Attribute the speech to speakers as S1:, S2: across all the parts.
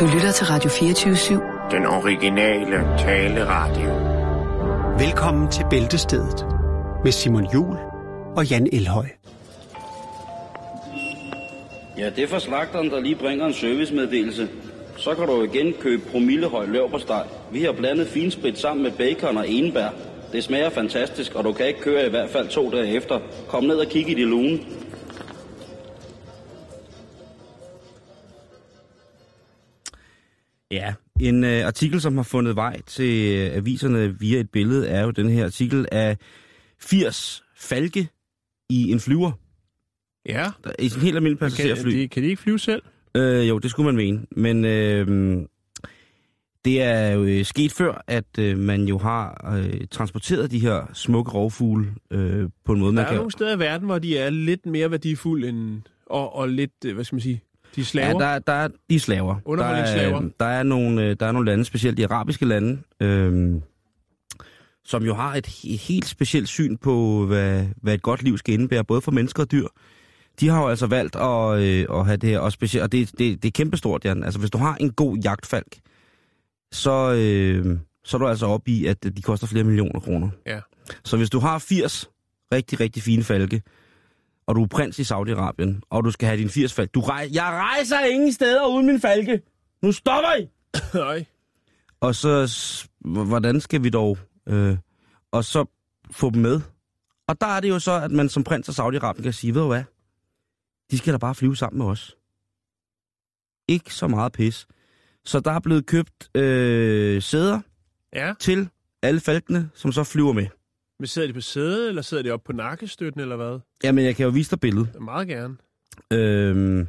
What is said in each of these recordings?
S1: Du lytter til Radio 24-7.
S2: Den originale taleradio.
S3: Velkommen til Bæltestedet med Simon Jul og Jan Elhøj.
S4: Ja, det er for slagteren, der lige bringer en servicemeddelelse. Så kan du igen købe promillehøj løv på steg. Vi har blandet finsprit sammen med bacon og enbær. Det smager fantastisk, og du kan ikke køre i hvert fald to dage efter. Kom ned og kig i de lune.
S5: Ja, en øh, artikel, som har fundet vej til øh, aviserne via et billede, er jo den her artikel af 80 falke i en flyver.
S6: Ja.
S5: Der, I en helt almindelig
S6: Kan,
S5: passagerfly.
S6: de, kan de ikke flyve selv?
S5: Øh, jo, det skulle man mene. Men øh, det er jo øh, sket før, at øh, man jo har øh, transporteret de her smukke rovfugle øh, på en måde,
S6: Der
S5: man
S6: er
S5: kan...
S6: nogle steder i verden, hvor de er lidt mere værdifulde end... Og, og lidt, øh, hvad skal man sige, de er slaver.
S5: Ja, der, der er de er slaver. Der er, der, er nogle, øh, der er nogle lande, specielt de arabiske lande, øh, som jo har et he- helt specielt syn på, hvad, hvad et godt liv skal indebære, både for mennesker og dyr. De har jo altså valgt at, øh, at have det her, og, specielt, og det, det, det er kæmpestort, Jan. Altså, hvis du har en god jagtfalk, så, øh, så er du altså oppe i, at de koster flere millioner kroner.
S6: Ja.
S5: Så hvis du har 80 rigtig, rigtig fine falke, og du er prins i Saudi-Arabien, og du skal have din 80 falke. Du rej- jeg rejser ingen steder uden min falke. Nu stopper I!
S6: Nej.
S5: Og så, hvordan skal vi dog... Øh, og så få dem med. Og der er det jo så, at man som prins af Saudi-Arabien kan sige, ved du hvad? De skal da bare flyve sammen med os. Ikke så meget pis. Så der er blevet købt øh, sæder
S6: Ja.
S5: til alle falkene, som så flyver med.
S6: Men sidder de på sædet, eller sidder de oppe på nakkestøtten, eller hvad?
S5: Jamen, jeg kan jo vise dig billedet.
S6: Meget gerne.
S5: Øhm,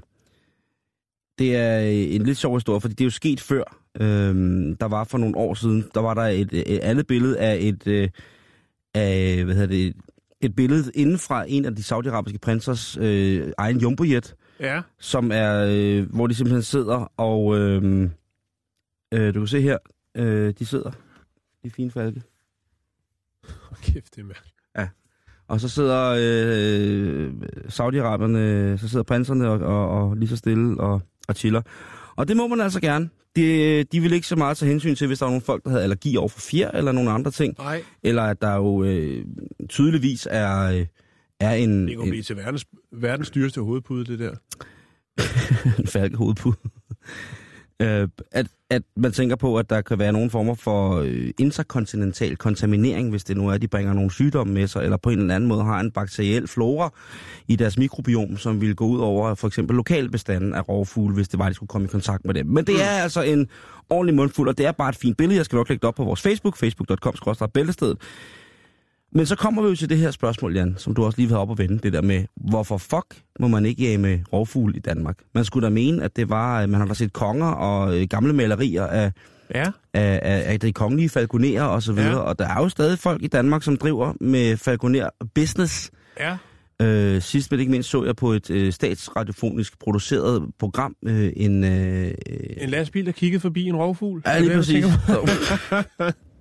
S5: det er en lidt sjov historie, fordi det er jo sket før. Øhm, der var for nogle år siden, der var der et, et andet billede af et, øh, af, hvad hedder det, et billede inden fra en af de saudiarabiske prinsers øh, egen jumbojet,
S6: Ja.
S5: som er, øh, hvor de simpelthen sidder, og øh, øh, du kan se her, øh, de sidder, de fine falke.
S6: Hold kæft, det er mærkeligt.
S5: Og så sidder øh, Saudi-Araberne, så sidder prinserne og, og, og lige så stille og, og chiller. Og det må man altså gerne. De, de vil ikke så meget tage hensyn til, hvis der var nogle folk, der havde allergi over for fjer eller nogle andre ting.
S6: Nej,
S5: Eller at der jo øh, tydeligvis er, øh, er en,
S6: det kunne blive til verdens, verdens dyreste hovedpude, det der.
S5: en falkehovedpude. Øh, at, at man tænker på, at der kan være nogle former for øh, interkontinental kontaminering, hvis det nu er, at de bringer nogle sygdomme med sig, eller på en eller anden måde har en bakteriel flora i deres mikrobiom, som vil gå ud over for eksempel lokalbestanden af rovfugle, hvis det var, de skulle komme i kontakt med dem. Men det er altså en ordentlig mundfuld, og det er bare et fint billede. Jeg skal nok lægge det op på vores Facebook, facebook.com-bæltestedet. Men så kommer vi jo til det her spørgsmål, Jan, som du også lige have op og vende, det der med, hvorfor fuck må man ikke jage med rovfugl i Danmark? Man skulle da mene, at det var, man har set konger og øh, gamle malerier af,
S6: Ja.
S5: af, af, af de kongelige falconerer og så videre,
S6: Ja.
S5: og der er jo stadig folk i Danmark, som driver med falconer business.
S6: Ja.
S5: Øh, sidst men ikke mindst så jeg på et øh, statsradiofonisk produceret program øh, en... Øh,
S6: En lastbil, der kiggede forbi en rovfugl.
S5: Ja, lige præcis.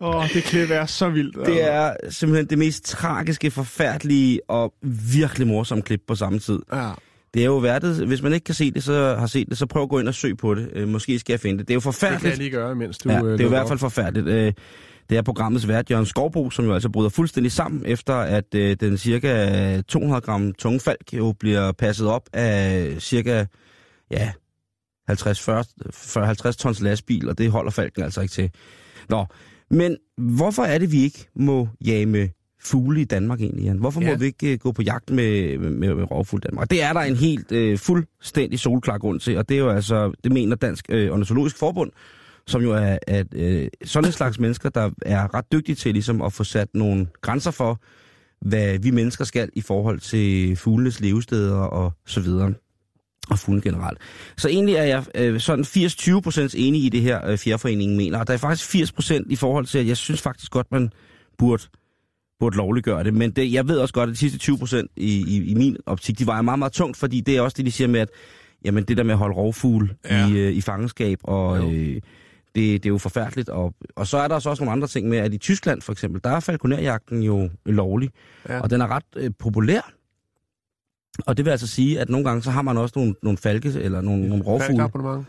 S6: Åh, oh, det klip er så vildt.
S5: Det er simpelthen det mest tragiske, forfærdelige og virkelig morsomme klip på samme tid.
S6: Ja.
S5: Det er jo værdet, hvis man ikke kan se det, så har set det, så prøv at gå ind og søg på det. Øh, måske skal jeg finde det. Det er jo
S6: Det kan
S5: forfærdeligt.
S6: jeg lige gøre, mens du...
S5: Ja,
S6: øh,
S5: det er jo i hvert fald forfærdeligt. Øh, Det er programmets vært, Jørgen Skovbo, som jo altså bryder fuldstændig sammen, efter at øh, den cirka 200 gram tunge falk jo bliver passet op af cirka ja, 50-40 tons lastbil, og det holder falken altså ikke til. Nå, men hvorfor er det, vi ikke må jage fugle i Danmark egentlig, Jan? Hvorfor ja. Må vi ikke øh, gå på jagt med, med, med, med rovfugl i Danmark? Det er der en helt øh, fuldstændig solklar grund til, og det er jo altså, det mener Dansk øh, Ornitologisk Forbund, som jo er at, øh, sådan en slags mennesker, der er ret dygtige til ligesom at få sat nogle grænser for, hvad vi mennesker skal i forhold til fuglenes levesteder og så videre. Og fugle generelt. Så egentlig er jeg øh, sådan 80-20% enig i det her, øh, Fjerforeningen mener. Og der er faktisk 80% i forhold til, at jeg synes faktisk godt, man burde, burde lovliggøre det. Men det, jeg ved også godt, at de sidste 20% i, i, i min optik, de vejer meget, meget tungt, fordi det er også det, de siger med, at jamen, det der med at holde rovfugle ja. I, øh, i fangenskab, og
S6: Jo.
S5: øh, det, det er jo forfærdeligt. Og, og så er der så også nogle andre ting med, at i Tyskland for eksempel, der er falconerjagten jo lovlig,
S6: Ja.
S5: og den er ret øh, populær. Og det vil altså sige, at nogle gange så har man også nogle, nogle falke eller nogle, nogle rovfugle.
S6: Falkeabonnement.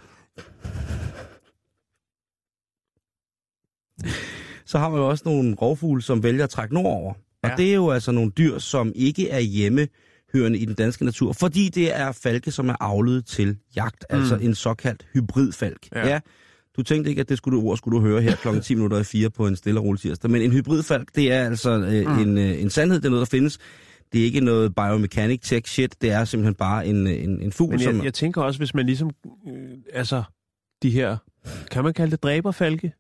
S5: Så har man jo også nogle rovfugle, som vælger at trække nordover. Og
S6: Ja.
S5: det er jo altså nogle dyr, som ikke er hjemmehørende i den danske natur, fordi det er falke, som er avlet til jagt, mm. altså en såkaldt hybridfalk.
S6: Ja.
S5: ja. Du tænkte ikke, at det skulle du, ord skulle du høre her klokken 10 minutter i 4 på en stille og rolig tirsdag. Men en hybridfalk, det er altså øh, mm. en, øh, en sandhed, det er noget, der findes. Det er ikke noget biomechanic tech shit, det er simpelthen bare en, en, en fugl,
S6: Men
S5: som...
S6: jeg, jeg tænker også, hvis man ligesom, øh, altså, de her, kan man kalde det dræberfalke?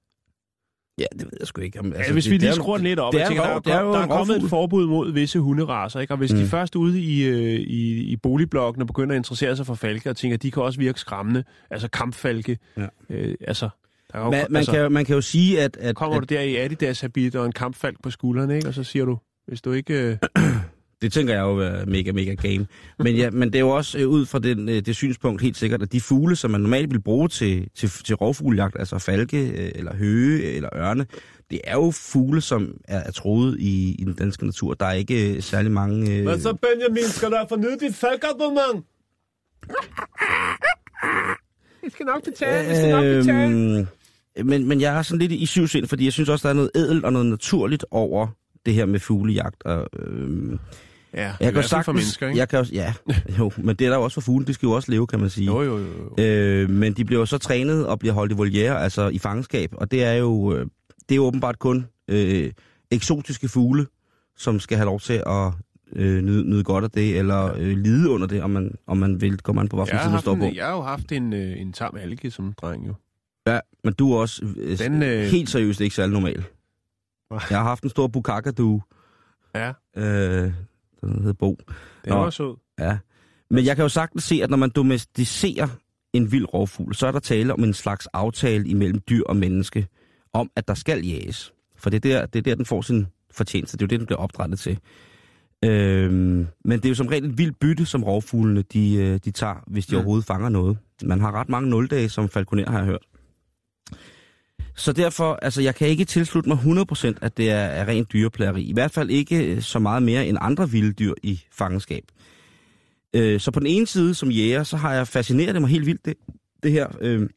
S5: Ja, det ved jeg sgu ikke. Om,
S6: Altså, ja, hvis
S5: det,
S6: vi lige
S5: er-
S6: skruer lidt op,
S5: det
S6: jeg
S5: er
S6: tænker, der, er,
S5: det er jo
S6: der er kommet et forbud mod visse hunderaser, ikke? og hvis mm. de først ude i, øh, i, i boligblokkene begynder at interessere sig for falke, og tænker, at de kan også virke skræmmende, altså kampfalke,
S5: Ja.
S6: øh, altså, der er jo,
S5: Man, man,
S6: altså,
S5: kan, man kan jo sige, at... at,
S6: kommer
S5: at
S6: du der i Adidas-habit og en kampfalk på skuldrene, ikke? og så siger du, hvis du ikke... Øh,
S5: Det tænker jeg jo er mega, mega game. Men, ja, men det er jo også øh, ud fra den, øh, det synspunkt helt sikkert, at de fugle, som man normalt vil bruge til, til, til rovfuglejagt, altså falke øh, eller høge eller ørne, det er jo fugle, som er, er troet i, i den danske natur. Der er ikke øh, særlig mange... Øh,
S6: Benjamin, skal du have fornyet dit falkabonnement? Jeg skal nok betale,
S5: Øhm, men, men jeg er sådan lidt i syvsind, fordi jeg synes også, der er noget ædelt og noget naturligt over det her med fuglejagt. Og, øhm,
S6: Ja,
S5: jeg kan jo
S6: fald for
S5: sagtens,
S6: mennesker, ikke?
S5: jeg kan også, ja, jo, men det er der jo også for fugle, de skal jo også leve, kan man sige.
S6: Jo, jo, jo. jo.
S5: Øh, men de bliver jo så trænet og bliver holdt i voliere, altså i fangenskab, og det er jo, øh, det er jo åbenbart kun øh, eksotiske fugle, som skal have lov til at øh, nyde, nyde godt af det, eller øh, lide under det, om man, om man vil, kommer an på, hvilken side man står på.
S6: en, jeg har jo haft en, øh, en tam alge som dreng, jo.
S5: Ja, men du er også øh,
S6: Den, øh,
S5: helt seriøst ikke særlig normal. Jeg har haft en stor bukakadu,
S6: Ja,
S5: øh, den hedder Bo.
S6: den
S5: Nå.
S6: var sød.
S5: Ja. Men jeg kan jo sagtens se, at når man domesticerer en vild rovfugl, så er der tale om en slags aftale imellem dyr og menneske, om at der skal jages. For det er der, det er der den får sin fortjeneste. Det er jo det, den bliver opdrettet til. Øhm, men det er jo som regel et vildt bytte, som rovfuglene de, øh, de tager, hvis de
S6: Mm.
S5: overhovedet fanger noget. Man har ret mange nuldage som falconer, har jeg hørt. Så derfor, altså jeg kan ikke tilslutte mig 100% at det er, er rent dyreplageri. I hvert fald ikke øh, så meget mere end andre vilde dyr i fangenskab. Øh, så på den ene side som jæger, så har jeg fascineret det mig helt vildt, det, det her øh,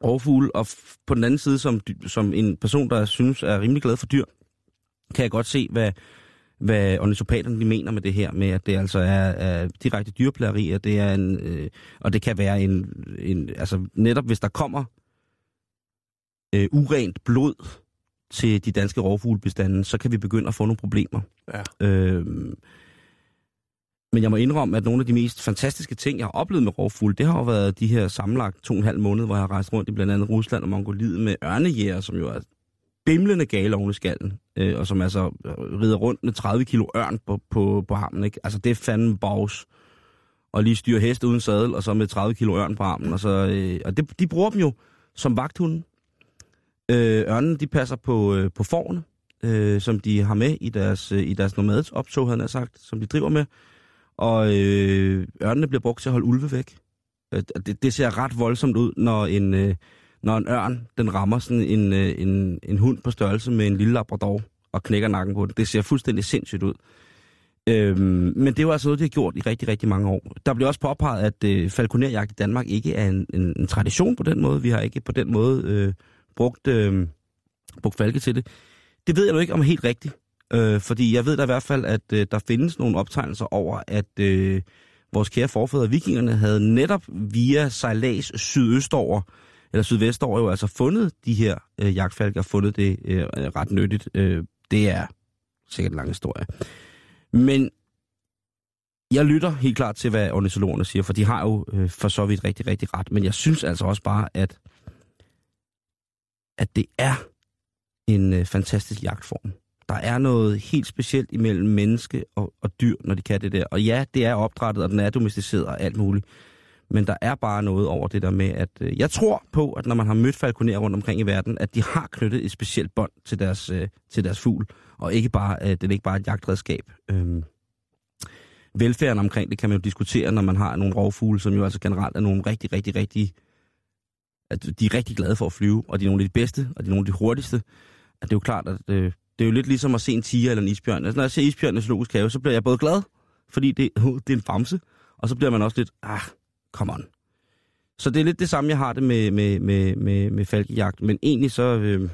S5: overfugle. Og f- på den anden side, som, som en person, der synes er rimelig glad for dyr, kan jeg godt se, hvad, hvad ornitopaterne de mener med det her, med at det altså er, er direkte dyreplageri, og det er en, øh, og det kan være en, en, altså netop hvis der kommer øh, urent blod til de danske rovfuglebestande, så kan vi begynde at få nogle problemer.
S6: Ja.
S5: Øhm, men jeg må indrømme, at nogle af de mest fantastiske ting, jeg har oplevet med rovfugle, det har jo været de her sammenlagt to og en halv måned, hvor jeg har rejst rundt i blandt andet Rusland og Mongoliet med ørnejæger, som jo er bimlende gale oven i skallen, øh, og som altså rider rundt med 30 kilo ørn på, på, på armen. Ikke? Altså det er fandme bags. Og lige styre hest uden sadel, og så med 30 kilo ørn på armen. Og, så, øh, og det, de bruger dem jo som vagthunde. Øh, ørnen, de passer på, øh, på forne, øh, som de har med i deres, øh, i deres nomadoptog, havde han sagt, som de driver med. Og øh, ørnene bliver brugt til at holde ulve væk. Øh, det, det ser ret voldsomt ud, når en, øh, når en ørn den rammer sådan en, øh, en, en hund på størrelse med en lille labrador og knækker nakken på den. Det ser fuldstændig sindssygt ud. Øhm, men det er jo altså noget, de har gjort i rigtig, rigtig mange år. Der bliver også påpeget, at øh, falconerjagt i Danmark ikke er en, en, en tradition på den måde. Vi har ikke på den måde øh, brugt, øh, brugt falke til det. Det ved jeg jo ikke om er helt rigtigt. Øh, fordi jeg ved da i hvert fald, at øh, der findes nogle optegnelser over, at øh, vores kære forfædre vikingerne havde netop via sejlads sydøstover, eller sydvestover jo altså fundet de her øh, jagtfalke og fundet det øh, ret nyttigt. Øh, det er sikkert en lang historie. Men jeg lytter helt klart til, hvad ornitologerne siger, for de har jo øh, for så vidt rigtig, rigtig ret. Men jeg synes altså også bare, at, at det er en øh, fantastisk jagtform. Der er noget helt specielt imellem menneske og, og dyr, når de kan det der. Og ja, det er opdrettet, og den er domesticeret og alt muligt. Men der er bare noget over det der med, at øh, jeg tror på, at når man har mødt falconer rundt omkring i verden, at de har knyttet et specielt bånd til deres, øh, til deres fugl, og ikke bare, øh, det er ikke bare et jagtredskab. Øh, velfærden omkring det kan man jo diskutere, når man har nogle rovfugle, som jo altså generelt er nogle rigtig, rigtig, rigtig... At de er rigtig glade for at flyve, og de er nogle af de bedste, og de er nogle af de hurtigste. At det er jo klart, at øh, det er jo lidt ligesom at se en tiger eller en isbjørn. Altså, når jeg ser isbjørn i zoologisk have, så bliver jeg både glad, fordi det, det er en famse, og så bliver man også lidt, ah, come on. Så det er lidt det samme, jeg har det med, med, med, med, med falkejagt, men egentlig så, øh,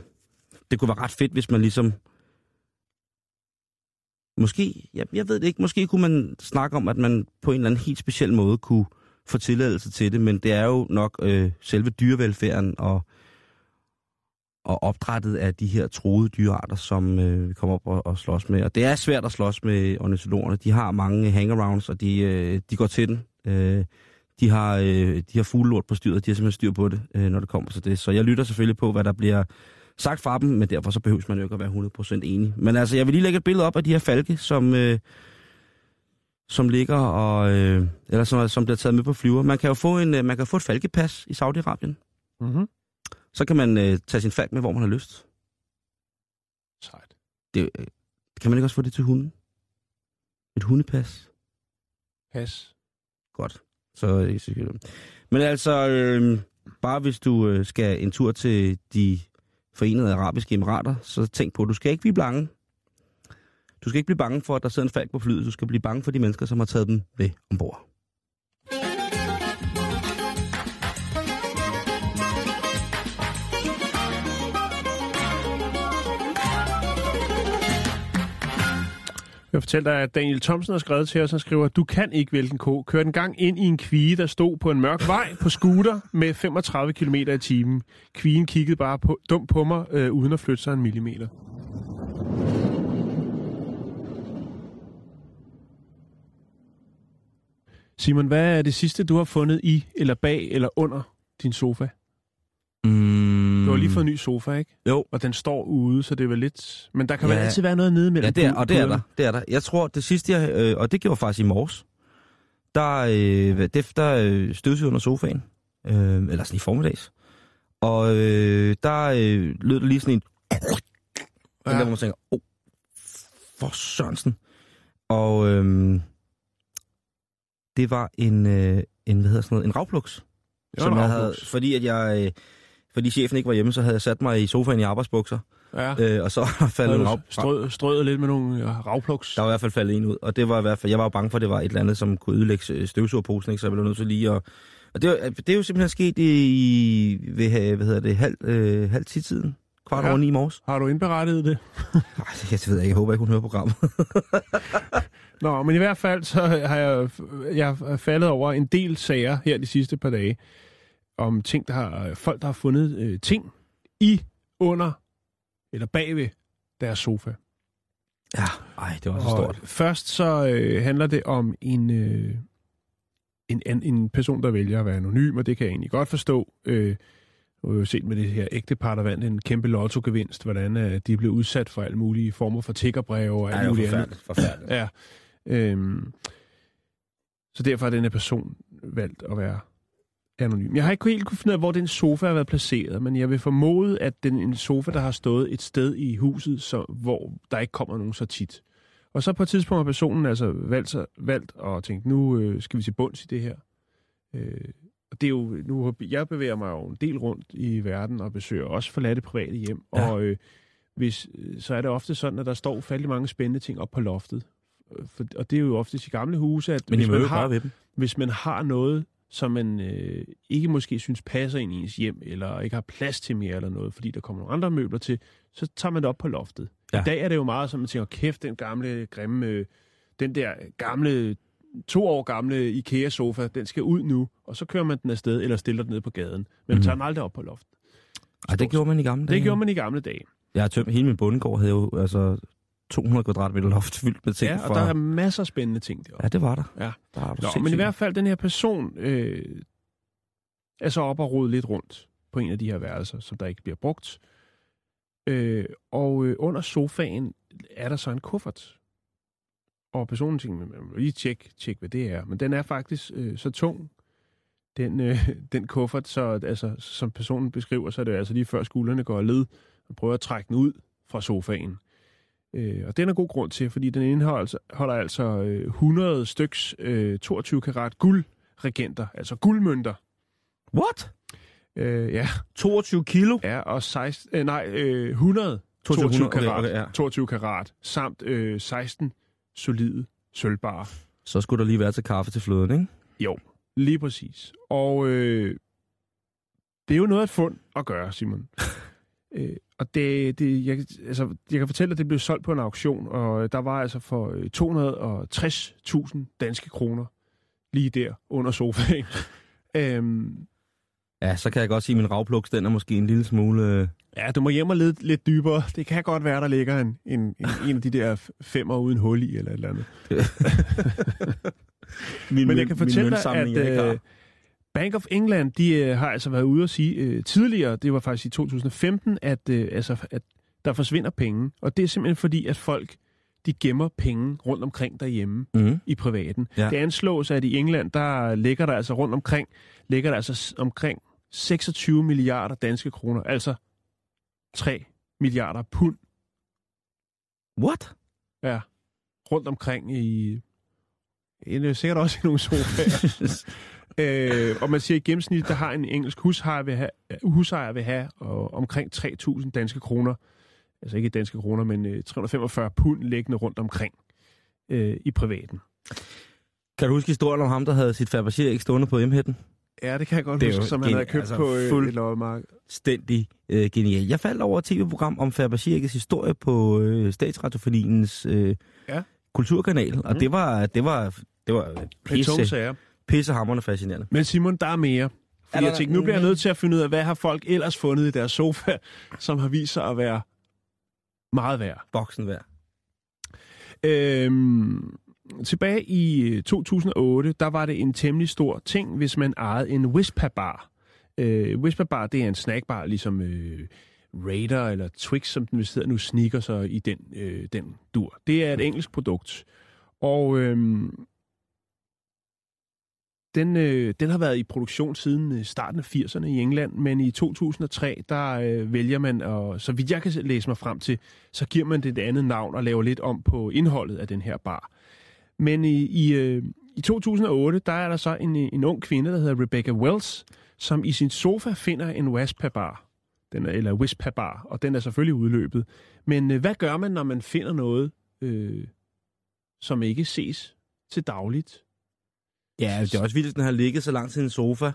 S5: det kunne være ret fedt, hvis man ligesom, måske, jeg, jeg ved det ikke, måske kunne man snakke om, at man på en eller anden helt speciel måde kunne få tilladelse til det, men det er jo nok øh, selve dyrevelfærden og, og opdrættet af de her troede dyrearter, som øh, vi kommer op og, og slås med. Og det er svært at slås med ornitologerne. De har mange hangarounds, og de, øh, de går til den. Øh, de har, øh, de har fuglelort på styret, de har simpelthen styr på det, øh, når det kommer til det. Så jeg lytter selvfølgelig på, hvad der bliver sagt fra dem, men derfor så behøves man jo ikke at være 100% enig. Men altså, jeg vil lige lægge et billede op af de her falke, som, øh, som ligger og, øh, eller som, som bliver taget med på flyver. Man kan jo få, en, øh, man kan få et falkepas i Saudi-Arabien.
S6: Mm-hmm.
S5: Så kan man øh, tage sin falk med, hvor man har lyst.
S6: Sejt.
S5: Det, øh, kan man ikke også få det til hunden? Et hundepas?
S6: Pas.
S5: Godt. Så er det sikkert. Men altså, øh, bare hvis du øh, skal en tur til de forenede arabiske emirater, så tænk på, at du skal ikke blive bange. Du skal ikke blive bange for, at der sidder en falk på flyet. Du skal blive bange for de mennesker, som har taget dem med ombord.
S6: Jeg fortæller dig, at Daniel Thomsen har skrevet til os, han skriver, du kan ikke vælte en ko. Kørte en gang ind i en kvige, der stod på en mørk vej på scooter med 35 km i timen. Kvigen kiggede bare på, dumt på mig, øh, uden at flytte sig en millimeter. Simon, hvad er det sidste, du har fundet i, eller bag, eller under din sofa?
S5: Mm.
S6: Du har lige fået en ny sofa, ikke?
S5: Jo.
S6: Og den står ude, så det er vel lidt... Men der kan
S5: Ja.
S6: vel altid være noget nede mellem
S5: Ja, det er, og det er der. Det er der. Jeg tror, det sidste, jeg, øh, og det gjorde faktisk i morges, der, øh, det, der øh, støvsede under sofaen, øh, eller sådan i formiddags, og øh, der øh, lød det lige sådan en, ja.
S6: Ja.
S5: der hvor man tænker, åh, oh, for Sørensen. Og øh, det var en, øh, en, hvad hedder sådan noget, en ravpluks.
S6: Var
S5: som
S6: en
S5: jeg havde, fordi at jeg, øh, fordi chefen ikke var hjemme, så havde jeg sat mig i sofaen i arbejdsbukser,
S6: Ja.
S5: øh, og så faldt en rav,
S6: du strø, strøget lidt med nogle ravpluks?
S5: der var i hvert fald faldet en ud, og det var i hvert fald, jeg var jo bange for, at det var et eller andet, som kunne ødelægge øh, støvsugerposen, ikke? så jeg blev nødt til lige at... Og det, var, det er jo simpelthen sket i, ved, hvad hedder det, halv, øh, halv tid-tiden, kvart
S6: Ja.
S5: over ni i morges.
S6: Har du indberettet det?
S5: Ej, det, jeg ved ikke, jeg håber ikke, hun hører programmet.
S6: Nå, men i hvert fald så har jeg, jeg er faldet over en del sager her de sidste par dage, om ting, der har, folk, der har fundet øh, ting i, under eller bagved deres sofa.
S5: ja, ej, det var så
S6: Og
S5: stort.
S6: først så øh, handler det om en, øh, en, en, en person, der vælger at være anonym, og det kan jeg egentlig godt forstå. Øh, har jo set med det her ægtepar, der vandt en kæmpe lottogevinst, hvordan øh, de blev udsat for alle mulige former for tickerbreve og
S5: Ja,
S6: alt
S5: var
S6: muligt andet.
S5: forfærdeligt, forfærdeligt.
S6: Ja. Øhm, så derfor har den her person valgt at være anonym. Jeg har ikke helt kunne finde ud af, hvor den sofa har været placeret, men jeg vil formode, at den en sofa, der har stået et sted i huset, så, hvor der ikke kommer nogen så tit. Og så på et tidspunkt har personen altså valgt, sig, valgt at tænke, nu øh, skal vi til bunds i det her. Øh, og det er jo, nu, jeg bevæger mig jo en del rundt i verden og besøger også forladte private hjem.
S5: Ja.
S6: Og øh, hvis, øh, så er det ofte sådan, at der står ufattelig mange spændende ting op på loftet. Øh, For, og det er jo ofte i gamle huse, at
S5: Men
S6: hvis, man har,
S5: ved dem.
S6: hvis man har noget, som man øh, ikke måske synes passer ind i ens hjem, eller ikke har plads til mere eller noget, fordi der kommer nogle andre møbler til, så tager man det op på loftet. Ja. I dag er det jo meget som, man tænker, kæft, den gamle, grimme, øh, den der gamle, to år gamle IKEA-sofa, den skal ud nu, og så kører man den afsted, eller stiller den ned på gaden. Men man
S5: Mhm.
S6: tager den aldrig op på loftet.
S5: Ej, det gjorde man i gamle dage.
S6: Det gjorde man i gamle dage.
S5: Jeg har tømt, hele min bondegård havde jo altså 200 kvadratmeter loft fyldt med ting
S6: Ja,
S5: fra...
S6: og der er masser af spændende ting deroppe.
S5: Ja, det var der.
S6: Ja.
S5: der er
S6: Nå, men i hvert fald, den her person øh, er så op og rode lidt rundt på en af de her værelser, som der ikke bliver brugt. Øh, og øh, under sofaen er der så en kuffert. Og personen tænker, man må lige tjekke, tjek, hvad det er. Men den er faktisk øh, så tung, den, øh, den kuffert, så altså, som personen beskriver, så er det altså lige før skuldrene går led, og prøver at trække den ud fra sofaen. Øh, og den er god grund til, fordi den indeholder altså, holder altså øh, 100 styks øh, 22 karat guldregenter, altså guldmønter.
S5: What?
S6: Øh, ja,
S5: 22 kilo?
S6: ja, og 16, øh, nej, øh, 100 22
S5: okay,
S6: karat,
S5: okay, ja.
S6: 22 karat, samt øh, 16 solide sølvbare
S5: Så skulle der lige være til kaffe til fløden, ikke?
S6: Jo, lige præcis. Og øh, det er jo noget af et fund at gøre, Simon. øh, og det, det, jeg, altså, jeg kan fortælle, at det blev solgt på en auktion, og der var altså for øh, 260.000 danske kroner lige der under sofaen. øhm,
S5: Ja, så kan jeg godt sige, at min ravpluks, den er måske en lille smule... øh,
S6: ja, du må hjem og lede lidt dybere. Det kan godt være, der ligger en, en, en, en af de der femmer uden hul i, eller et eller andet.
S5: Min,
S6: Men jeg kan fortælle dig,
S5: møntsamling, jeg
S6: Bank of England, de øh, har altså været ude at sige øh, tidligere, det var faktisk i 2015, at, øh, altså, at der forsvinder penge. Og det er simpelthen fordi, at folk de gemmer penge rundt omkring derhjemme
S5: Mhm.
S6: i privaten.
S5: Ja.
S6: Det anslås, at i England, der ligger der altså rundt omkring, ligger der altså omkring 26 milliarder danske kroner, altså 3 milliarder pund
S5: What?
S6: ja, rundt omkring i... Det er sikkert også i nogle sofaer. Øh, og man siger, at i gennemsnit, der har en engelsk hushajer vil have, husejer vil have og omkring 3.000 danske kroner, altså ikke danske kroner, men øh, 345 pund liggende rundt omkring øh, i privaten.
S5: Kan du huske historien om ham, der havde sit Fabergé ikke stående på M-hætten?
S6: Ja, det kan jeg godt
S5: Det
S6: huske, som han havde købt
S5: altså
S6: på øh,
S5: fuld-
S6: et loppemarked.
S5: Stændig øh, genial. Jeg faldt over et tv-program om Fabergé historie på øh, Statsradiofoniens øh,
S6: Ja.
S5: kulturkanal, og
S6: Mm.
S5: det var, det var, det var pisse. Pissehammerende fascinerende.
S6: Men Simon, der er mere.
S5: Er
S6: Fordi jeg tænkte, nu bliver jeg nødt til at finde ud af, hvad har folk ellers fundet i deres sofa, som har vist sig at være meget værd.
S5: Boksen værd.
S6: Øhm, tilbage i øh, 2008, der var det en temmelig stor ting, hvis man ejede en Whisper-bar. Øh, Whisper-bar, det er en snackbar, ligesom øh, Raider eller Twix, som den vist hedder nu, sneaker så i den, øh, den dur. Det er et engelsk produkt. Og øhm, den, øh, den har været i produktion siden øh, starten af 80'erne i England, men i 2003, der øh, vælger man, og så vidt jeg kan læse mig frem til, så giver man det et andet navn og laver lidt om på indholdet af den her bar. Men i, i, øh, i 2008, der er der så en, øh, en ung kvinde, der hedder Rebecca Wells, som i sin sofa finder en Waspa-bar, den er, eller Wispa-bar, og den er selvfølgelig udløbet. Men øh, hvad gør man, når man finder noget, øh, som ikke ses til dagligt?
S5: Ja, det er også vildt, at den har ligget så lang tid i en sofa,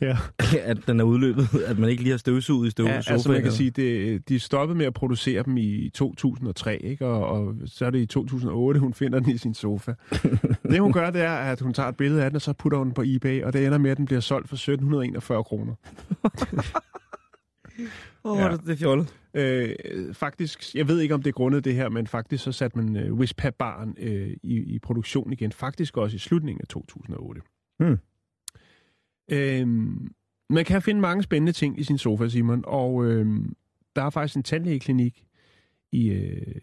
S6: Ja.
S5: at den er udløbet, at man ikke lige har støvsuget i støv,
S6: Ja,
S5: sofaen.
S6: altså man kan sige, det, de stoppede med at producere dem i 2003, ikke? Og, og så er det i 2008, hun finder den i sin sofa. det hun gør, det er, at hun tager et billede af den, og så putter hun den på eBay, og det ender med, at den bliver solgt for 1741 kroner.
S5: Åh,
S6: Ja.
S5: ja. det er fjollet.
S6: Øh, faktisk, jeg ved ikke, om det er grundet det her, men faktisk så satte man øh, Whisper-baren øh, i, i produktion igen, faktisk også i slutningen af 2008.
S5: Hmm.
S6: Øhm, man kan finde mange spændende ting i sin sofa, Simon, og øhm, der er faktisk en tandlægeklinik i, øh,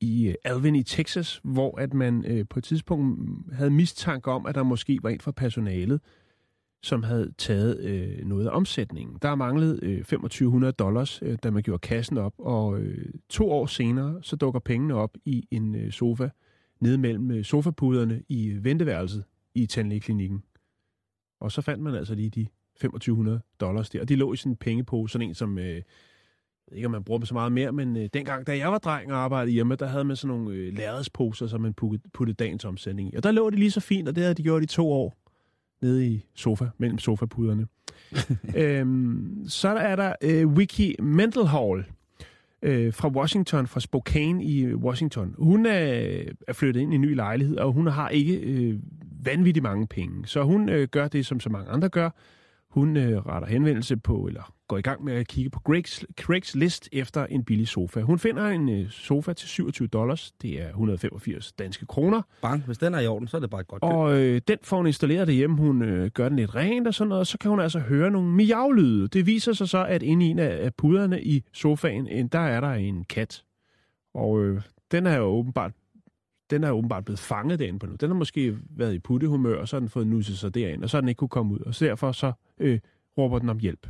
S6: i øh, Alvin i Texas, hvor at man øh, på et tidspunkt havde mistanke om, at der måske var en fra personalet, som havde taget øh, noget af omsætningen. Der manglede øh, 2500 dollars, øh, da man gjorde kassen op, og øh, to år senere, så dukker pengene op i en øh, sofa nede mellem øh, sofapuderne i øh, venteværelset i tandlægeklinikken. Og så fandt man altså lige de 2500 dollars der, og de lå i sådan en pengepose, sådan en som, øh, jeg ved ikke om man bruger dem så meget mere, men øh, dengang, da jeg var dreng og arbejdede hjemme, der havde man sådan nogle øh, lærredsposer, som man puttede, puttede dagens omsætning i. Og der lå det lige så fint, og det havde de gjort i to år nede i sofa, mellem sofapuderne. øhm, så er der øh, Wiki Mendelhall øh, fra Washington, fra Spokane i Washington. Hun er, er flyttet ind i en ny lejlighed, og hun har ikke øh, vanvittigt mange penge. Så hun øh, gør det, som så mange andre gør. Hun øh, retter henvendelse på, eller går i gang med at kigge på Greg's, Craigslist efter en billig sofa. Hun finder en øh, sofa til 27 dollars. Det er 185 danske kroner.
S5: Bang, hvis den er i orden, så er det bare et godt køb.
S6: Og øh, den får hun installeret derhjemme. Hun øh, gør den lidt rent og sådan noget, og så kan hun altså høre nogle miavlyde. Det viser sig så, at inde i en af puderne i sofaen, der er der en kat. Og øh, den er jo åbenbart den er åbenbart blevet fanget derinde på nu. Den har måske været i puttehumør, og så har den fået nusset sig derind, og så har den ikke kunne komme ud. Og så derfor så øh, råber den om hjælp.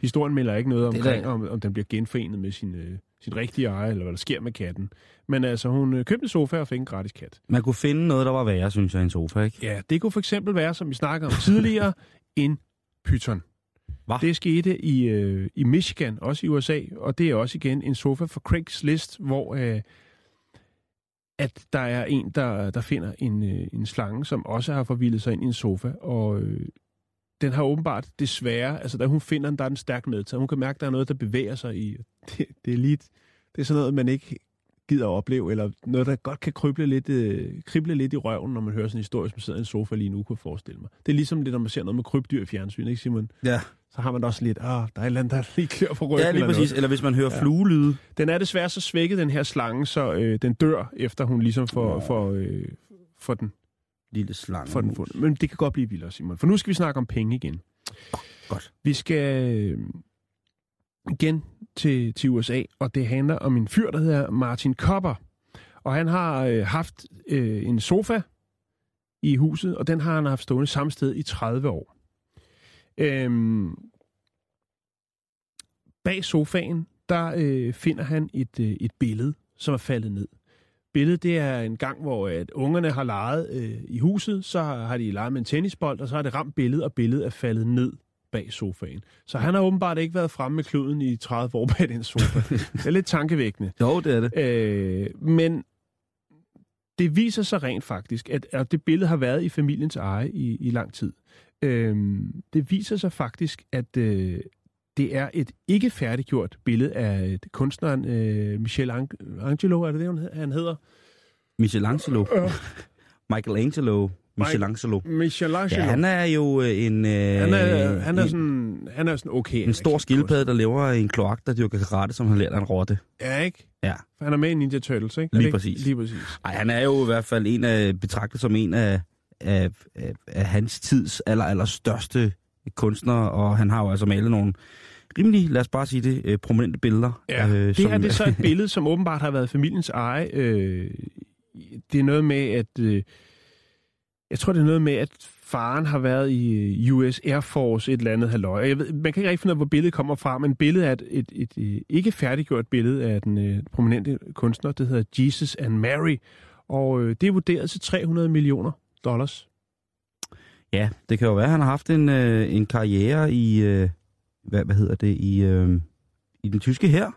S6: Historien melder ikke noget omkring, om, om den bliver genforenet med sin, øh, sin rigtige ejer, eller hvad der sker med katten. Men altså, hun øh, købte en sofa og fik en gratis kat.
S5: Man kunne finde noget, der var værre, synes jeg, en sofa, ikke?
S6: Ja, det kunne for eksempel være, som vi snakkede om tidligere, en python.
S5: Hva?
S6: Det skete i, øh, i Michigan, også i USA, og det er også igen en sofa for Craigslist, hvor øh, at der er en, der, der finder en, øh, en slange, som også har forvildet sig ind i en sofa, og øh, den har åbenbart desværre, altså da hun finder den, der er den stærkt medtaget. Hun kan mærke, at der er noget, der bevæger sig i. Det, det er lige, det er sådan noget, man ikke gider at opleve, eller noget, der godt kan krible lidt, øh, krible lidt i røven, når man hører sådan en historie, som sidder i en sofa lige nu, kunne jeg forestille mig. Det er ligesom det, når man ser noget med krybdyr i fjernsyn, ikke Simon?
S5: Ja.
S6: Så har man også lidt, ah, der er et eller andet, der lige klør på ryggen.
S5: Ja, lige
S6: eller
S5: præcis.
S6: noget.
S5: Eller hvis man hører
S6: Ja.
S5: ja. fluelyde.
S6: Den er desværre så svækket, den her slange, så øh, den dør, efter hun ligesom får, får, øh, får den,
S5: Lille slange.
S6: får den fundet. Men det kan godt blive vildere, Simon. For nu skal vi snakke om penge igen.
S5: Godt.
S6: Vi skal øh, igen til, til USA, og det handler om en fyr, der hedder Martin Kopper. Og han har øh, haft øh, en sofa i huset, og den har han haft stående samme sted i 30 år. Øhm, bag sofaen, der øh, finder han et, øh, et billede, som er faldet ned. Billedet, det er en gang, hvor at ungerne har leget øh, i huset, så har, har de leget med en tennisbold, og så har det ramt billedet, og billedet er faldet ned bag sofaen. Så han har åbenbart ikke været fremme med kluden i 30 år bag den sofa. det er lidt tankevækkende.
S5: Jo, det er det.
S6: Øh, men det viser sig rent faktisk, at, at det billede har været i familiens eje i, i lang tid. Øh, det viser sig faktisk, at øh, det er et ikke færdiggjort billede af et kunstneren øh, Michelangelo, er det det, han hedder?
S5: Michelangelo.
S6: Ja.
S5: Michelangelo. Michelangelo.
S6: Michelangelo.
S5: Ja, han er jo øh, en... Øh,
S6: han er, han er
S5: en,
S6: sådan, han er sådan okay.
S5: en stor skildpadde, der lever i en kloak, der dyrker karate, som han lært en rotte.
S6: Ja, ikke?
S5: Ja.
S6: For han er med i Ninja Turtles, ikke?
S5: Lige præcis.
S6: Lige præcis.
S5: Ej, han er jo i hvert fald en af, betragtet som en af, af, af, af hans tids aller, aller største kunstnere, og han har jo altså malet nogle rimelig, lad os bare sige det, øh, prominente billeder.
S6: Ja, øh, det
S5: som,
S6: her det er så et billede, som åbenbart har været familiens eje. Øh, det er noget med, at... Øh, jeg tror, det er noget med, at faren har været i øh, US Air Force et eller andet halløj. Jeg ved, man kan ikke rigtig finde ud af, hvor billedet kommer fra, men billedet er et, et, et, et ikke færdiggjort billede af den øh, prominente kunstner, det hedder Jesus and Mary. Og øh, det er vurderet til 300 millioner dollars.
S5: Ja, det kan jo være, at han har haft en, øh, en karriere i, øh, hvad, hvad hedder det, i, øh, i den tyske her.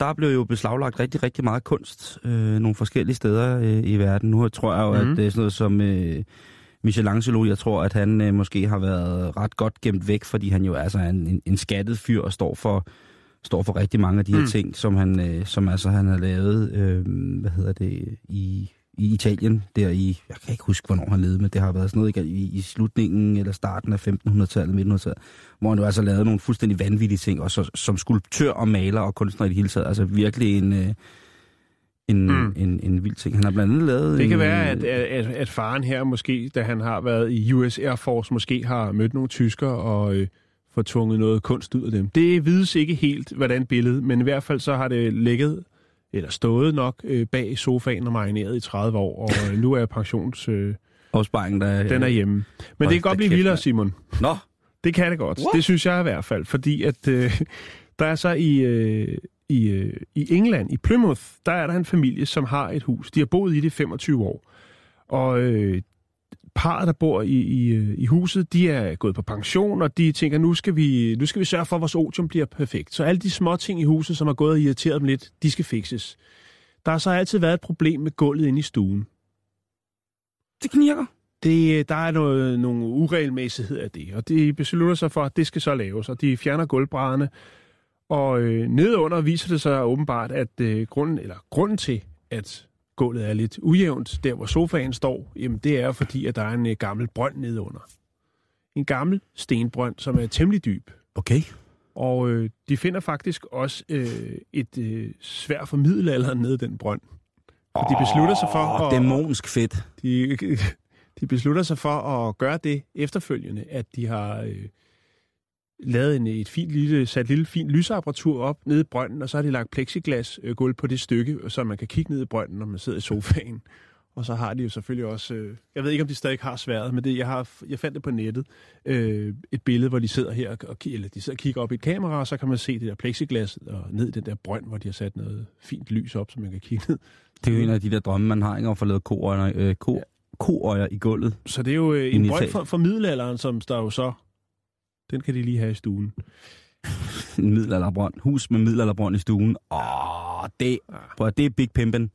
S5: Der blev jo beslaglagt rigtig, rigtig meget kunst øh, nogle forskellige steder øh, i verden. Nu tror jeg jo,
S6: Mhm.
S5: mm. at det er sådan noget som øh, Michelangelo, jeg tror, at han øh, måske har været ret godt gemt væk, fordi han jo altså er en, en, en skattet fyr og står for, står for rigtig mange af de her
S6: Mm.
S5: ting, som han, øh, som altså han har lavet, øh, hvad hedder det, i, i Italien, der i, jeg kan ikke huske, hvornår han levede, men det har været sådan noget i, i slutningen eller starten af 1500-tallet, 1900-tallet, hvor han jo altså lavede nogle fuldstændig vanvittige ting, og så, som skulptør og maler og kunstner i det hele taget, altså virkelig en, øh, en,
S6: Mm.
S5: mm. en, en vild ting. Han har blandt andet lavet...
S6: Det kan
S5: en,
S6: være, at, at, at faren her måske, da han har været i US Air Force, måske har mødt nogle tyskere og øh, fået tvunget noget kunst ud af dem. Det vides ikke helt, hvordan billedet, men i hvert fald så har det ligget, eller stået nok, øh, bag sofaen og marineret i 30 år, og øh, nu er pensions... Øh,
S5: Opsparingen, der...
S6: den er hjemme. Men det kan godt blive vildere. Simon.
S5: Nå,
S6: Det kan det godt.
S5: What?
S6: Det synes jeg i hvert fald, fordi at øh, der er så i, øh, i, øh, i England, i Plymouth, der er der en familie, som har et hus. De har boet i det i 25 år. Og øh, parret, der bor i, i, øh, i huset, de er gået på pension, og de tænker, nu skal, vi, nu skal vi sørge for, at vores otium bliver perfekt. Så alle de små ting i huset, som har gået og irriteret dem lidt, de skal fikses. Der har så altid været et problem med gulvet inde i stuen.
S5: det knirker.
S6: Det, der er noget, nogle uregelmæssigheder af det, og de beslutter sig for, at det skal så laves, og de fjerner gulvbrædderne. Og øh, nedunder viser det sig åbenbart, at øh, grunden, eller grunden til, at gulvet er lidt ujævnt, der hvor sofaen står, jamen det er fordi, at der er en øh, gammel brønd nedunder. En gammel stenbrønd, som er temmelig dyb.
S5: Okay.
S6: Og øh, de finder faktisk også øh, et øh, svær for middelalderen nede i den brønd. Og de beslutter sig for
S5: Åh,
S6: at...
S5: dæmonsk fedt.
S6: De, de beslutter sig for at gøre det efterfølgende, at de har øh, lavet en, et fint lille, sat lille fint lysapparatur op nede i brønden, og så har de lagt plexiglas øh, gulv på det stykke, så man kan kigge ned i brønden, når man sidder i sofaen. Og så har de jo selvfølgelig også, øh, jeg ved ikke, om de stadig har sværet, men det, jeg, har, jeg fandt det på nettet, øh, et billede, hvor de sidder her, og, og, eller de sidder og kigger op i et kamera, og så kan man se det der plexiglas og ned i den der brønd, hvor de har sat noget fint lys op, så man kan kigge ned.
S5: Det er jo en af de der drømme, man har, ikke? Om at få lavet koøjer, øh, ko, koøjer i gulvet.
S6: Så det er jo øh, en brønd for, for middelalderen, som der jo så... Den kan de lige have i stuen.
S5: En middelalderbrønd. Hus med middelalderbrønd i stuen. Åh, det, prøv, det er Big Pimpen.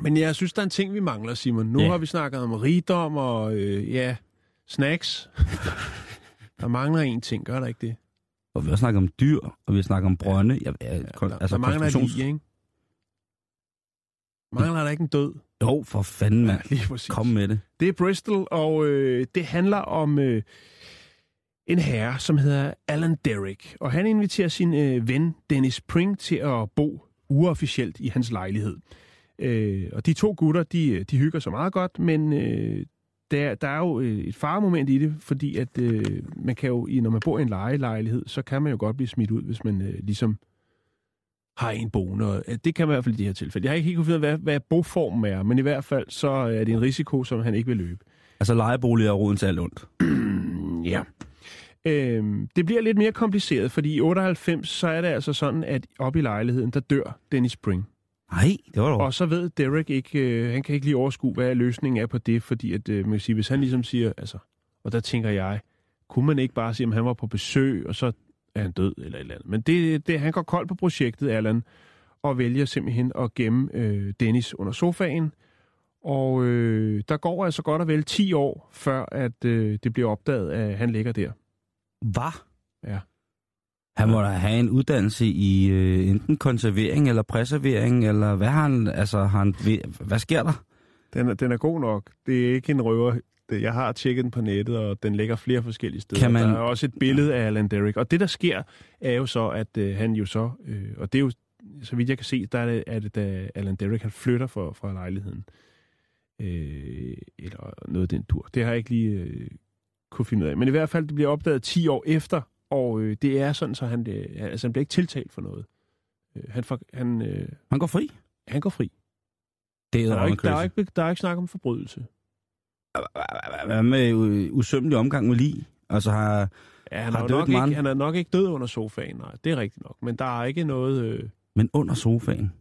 S6: Men jeg synes, der er en ting, vi mangler, Simon. Nu
S5: Ja.
S6: har vi snakket om rigdom og, øh, ja, snacks. der mangler en ting, gør der ikke det?
S5: Og vi har snakket om dyr, og vi har snakket om brønde. Ja, ja,
S6: Ja,
S5: kon-
S6: der,
S5: altså
S6: der mangler
S5: konstruktions-
S6: lige, ikke? Mangler der ikke en død?
S5: Jo, for fanden, mand.
S6: lige præcis.
S5: Kom med det.
S6: Det er Bristol, og øh, det handler om øh, en herre, som hedder Alan Derrick. Og han inviterer sin øh, ven Dennis Pring til at bo uofficielt i hans lejlighed. Øh, og de to gutter, de, de hygger sig meget godt, men øh, der, der er jo øh, et faremoment i det, fordi at øh, man kan jo, når man bor i en lejelejlighed, så kan man jo godt blive smidt ud, hvis man øh, ligesom har en boende. Øh, det kan man i hvert fald i det her tilfælde. Jeg har ikke helt kunnet finde ud af, hvad, hvad boformen er, men i hvert fald så er det en risiko, som han ikke vil løbe.
S5: Altså lejeboliger er roden til alt ondt.
S6: Ja. Øhm, det bliver lidt mere kompliceret, fordi i 98, så er det altså sådan, at op i lejligheden, der dør Dennis Spring.
S5: Nej, det var dog.
S6: Og så ved Derek ikke, øh, han kan ikke lige overskue, hvad løsningen er på det, fordi at, øh, man kan sige, hvis han ligesom siger, altså, og der tænker jeg, kunne man ikke bare sige, at han var på besøg, og så er han død eller et eller andet. Men det, det, han går kold på projektet, Allan, og vælger simpelthen at gemme øh, Dennis under sofaen. Og øh, der går altså godt og vel 10 år, før at øh, det bliver opdaget, at han ligger der.
S5: Hvad?
S6: Ja.
S5: Han må da have en uddannelse i øh, enten konservering eller preservering, eller hvad har han, altså har han, hvad sker der?
S6: Den er, den er god nok. Det er ikke en røver. Jeg har tjekket den på nettet, og den ligger flere forskellige steder.
S5: Kan man-
S6: Der er også et billede af Alan Derrick. Og det, der sker, er jo så, at øh, han jo så... Øh, og det er jo, så vidt jeg kan se, der er det, er det da Alan Derrick, han flytter fra, fra lejligheden. Øh, eller noget af den tur. Det har jeg ikke lige øh, kunne finde ud af. Men i hvert fald, det bliver opdaget 10 år efter, og øh, det er sådan, så han, øh, altså, han bliver ikke tiltalt for noget. Øh, han, for, han, øh,
S5: Han går fri.
S6: han går fri.
S5: Det
S6: Der
S5: er
S6: er,
S5: jo
S6: ikke, der, er ikke, der er ikke snak om forbrydelse.
S5: Hvad med øh, usømmelig omgang med lige? Altså har,
S6: Ja, han,
S5: Har
S6: er nok ikke, han er nok ikke død under sofaen, nej. Det er rigtigt nok. Men der er ikke noget... Øh,
S5: men under sofaen.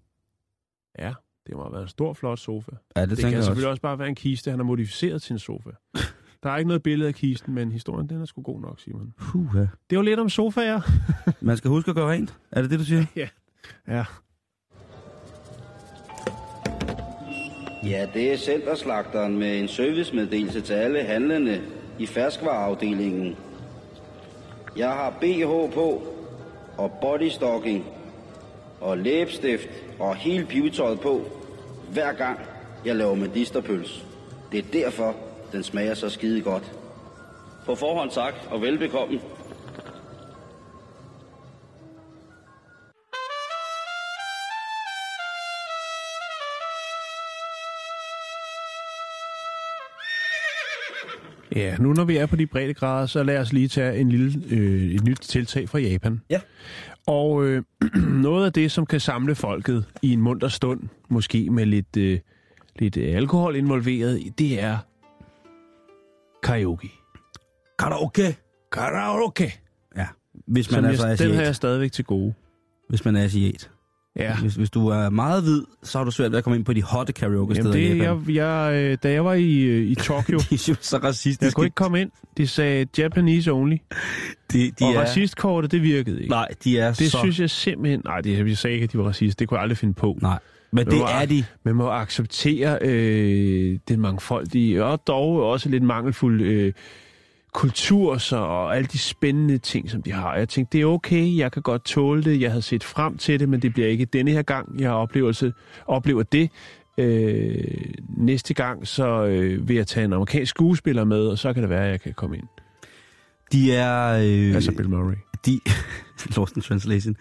S6: ja, det må have været en stor, flot sofa.
S5: Ja, det,
S6: Det, kan selvfølgelig
S5: også.
S6: også bare være en kiste, han har modificeret en sofa. Der er ikke noget billede af kisten, men historien den er sgu god nok, Simon.
S5: Puh, ja.
S6: Det var lidt om sofaer.
S5: Man skal huske at gøre rent. Er det det, du siger?
S6: Ja.
S4: Ja, det er centerslagteren med en servicemeddelelse til alle handlende i ferskvareafdelingen. Jeg har BH på, og bodystocking, og læbestift, og hele pivetøjet på, hver gang jeg laver medisterpøls. Det er derfor, den smager så skide godt. På forhånd tak, og velbekomme.
S6: Ja, nu når vi er på de brede grader, så lad os lige tage en lille, øh, et nyt tiltag fra Japan.
S5: Ja.
S6: Og øh, noget af det, som kan samle folket i en munter stund, måske med lidt, øh, lidt alkohol involveret, det er karaoke.
S5: Karaoke.
S6: Karaoke!
S5: Ja. Hvis
S6: Som
S5: man altså er
S6: jeg, den har jeg stadigvæk til gode.
S5: Hvis man er asiat.
S6: Ja.
S5: Hvis, hvis du er meget hvid, så har du svært ved at komme ind på de hotte karaoke-steder
S6: Jamen
S5: i
S6: det,
S5: Japan.
S6: jeg, jeg, øh, da jeg var i, øh, i Tokyo,
S5: De er jo så racistiske.
S6: jeg kunne ikke komme ind. De sagde Japanese only.
S5: De, de
S6: og
S5: er,
S6: racistkortet, det virkede ikke.
S5: Nej, de er
S6: det
S5: så...
S6: synes jeg simpelthen... Nej, det, jeg sagde ikke, at de var racist. Det kunne jeg aldrig finde på.
S5: Nej, men det er de.
S6: Man må acceptere øh, den mangfoldige, og dog også lidt mangelfuld øh, kultur så, og alle de spændende ting, som de har. Jeg tænkte, det er okay, jeg kan godt tåle det, jeg havde set frem til det, men det bliver ikke denne her gang, jeg oplevelse, oplever det. Øh, næste gang, så øh, vil jeg tage en amerikansk skuespiller med, og så kan det være, at jeg kan komme ind.
S5: De er... Øh,
S6: Altså Bill Murray.
S5: de, Lost in Translation.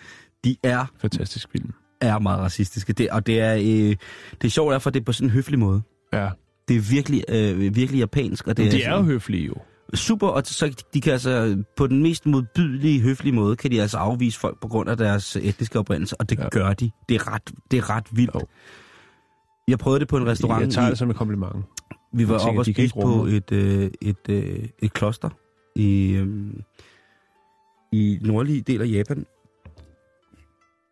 S5: De er,
S6: Fantastisk film.
S5: Er meget racistiske. Det, og det er, øh, det er sjovt, derfor det er på sådan en høflig måde.
S6: Ja,
S5: Det er virkelig, øh, virkelig japansk. Og det
S6: det de er jo
S5: sådan-
S6: høflige jo.
S5: super, og så de kan altså på den mest modbydelige, høflige måde, kan de altså afvise folk på grund af deres etniske oprindelse, og det
S6: Ja.
S5: gør de. Det er ret, det er ret vildt.
S6: Jo.
S5: Jeg prøvede det på en restaurant.
S6: Jeg tager det som et kompliment.
S5: Vi var oppe og
S6: ikke
S5: på et, øh, et, øh, et kloster i, øh, i nordlige del af Japan,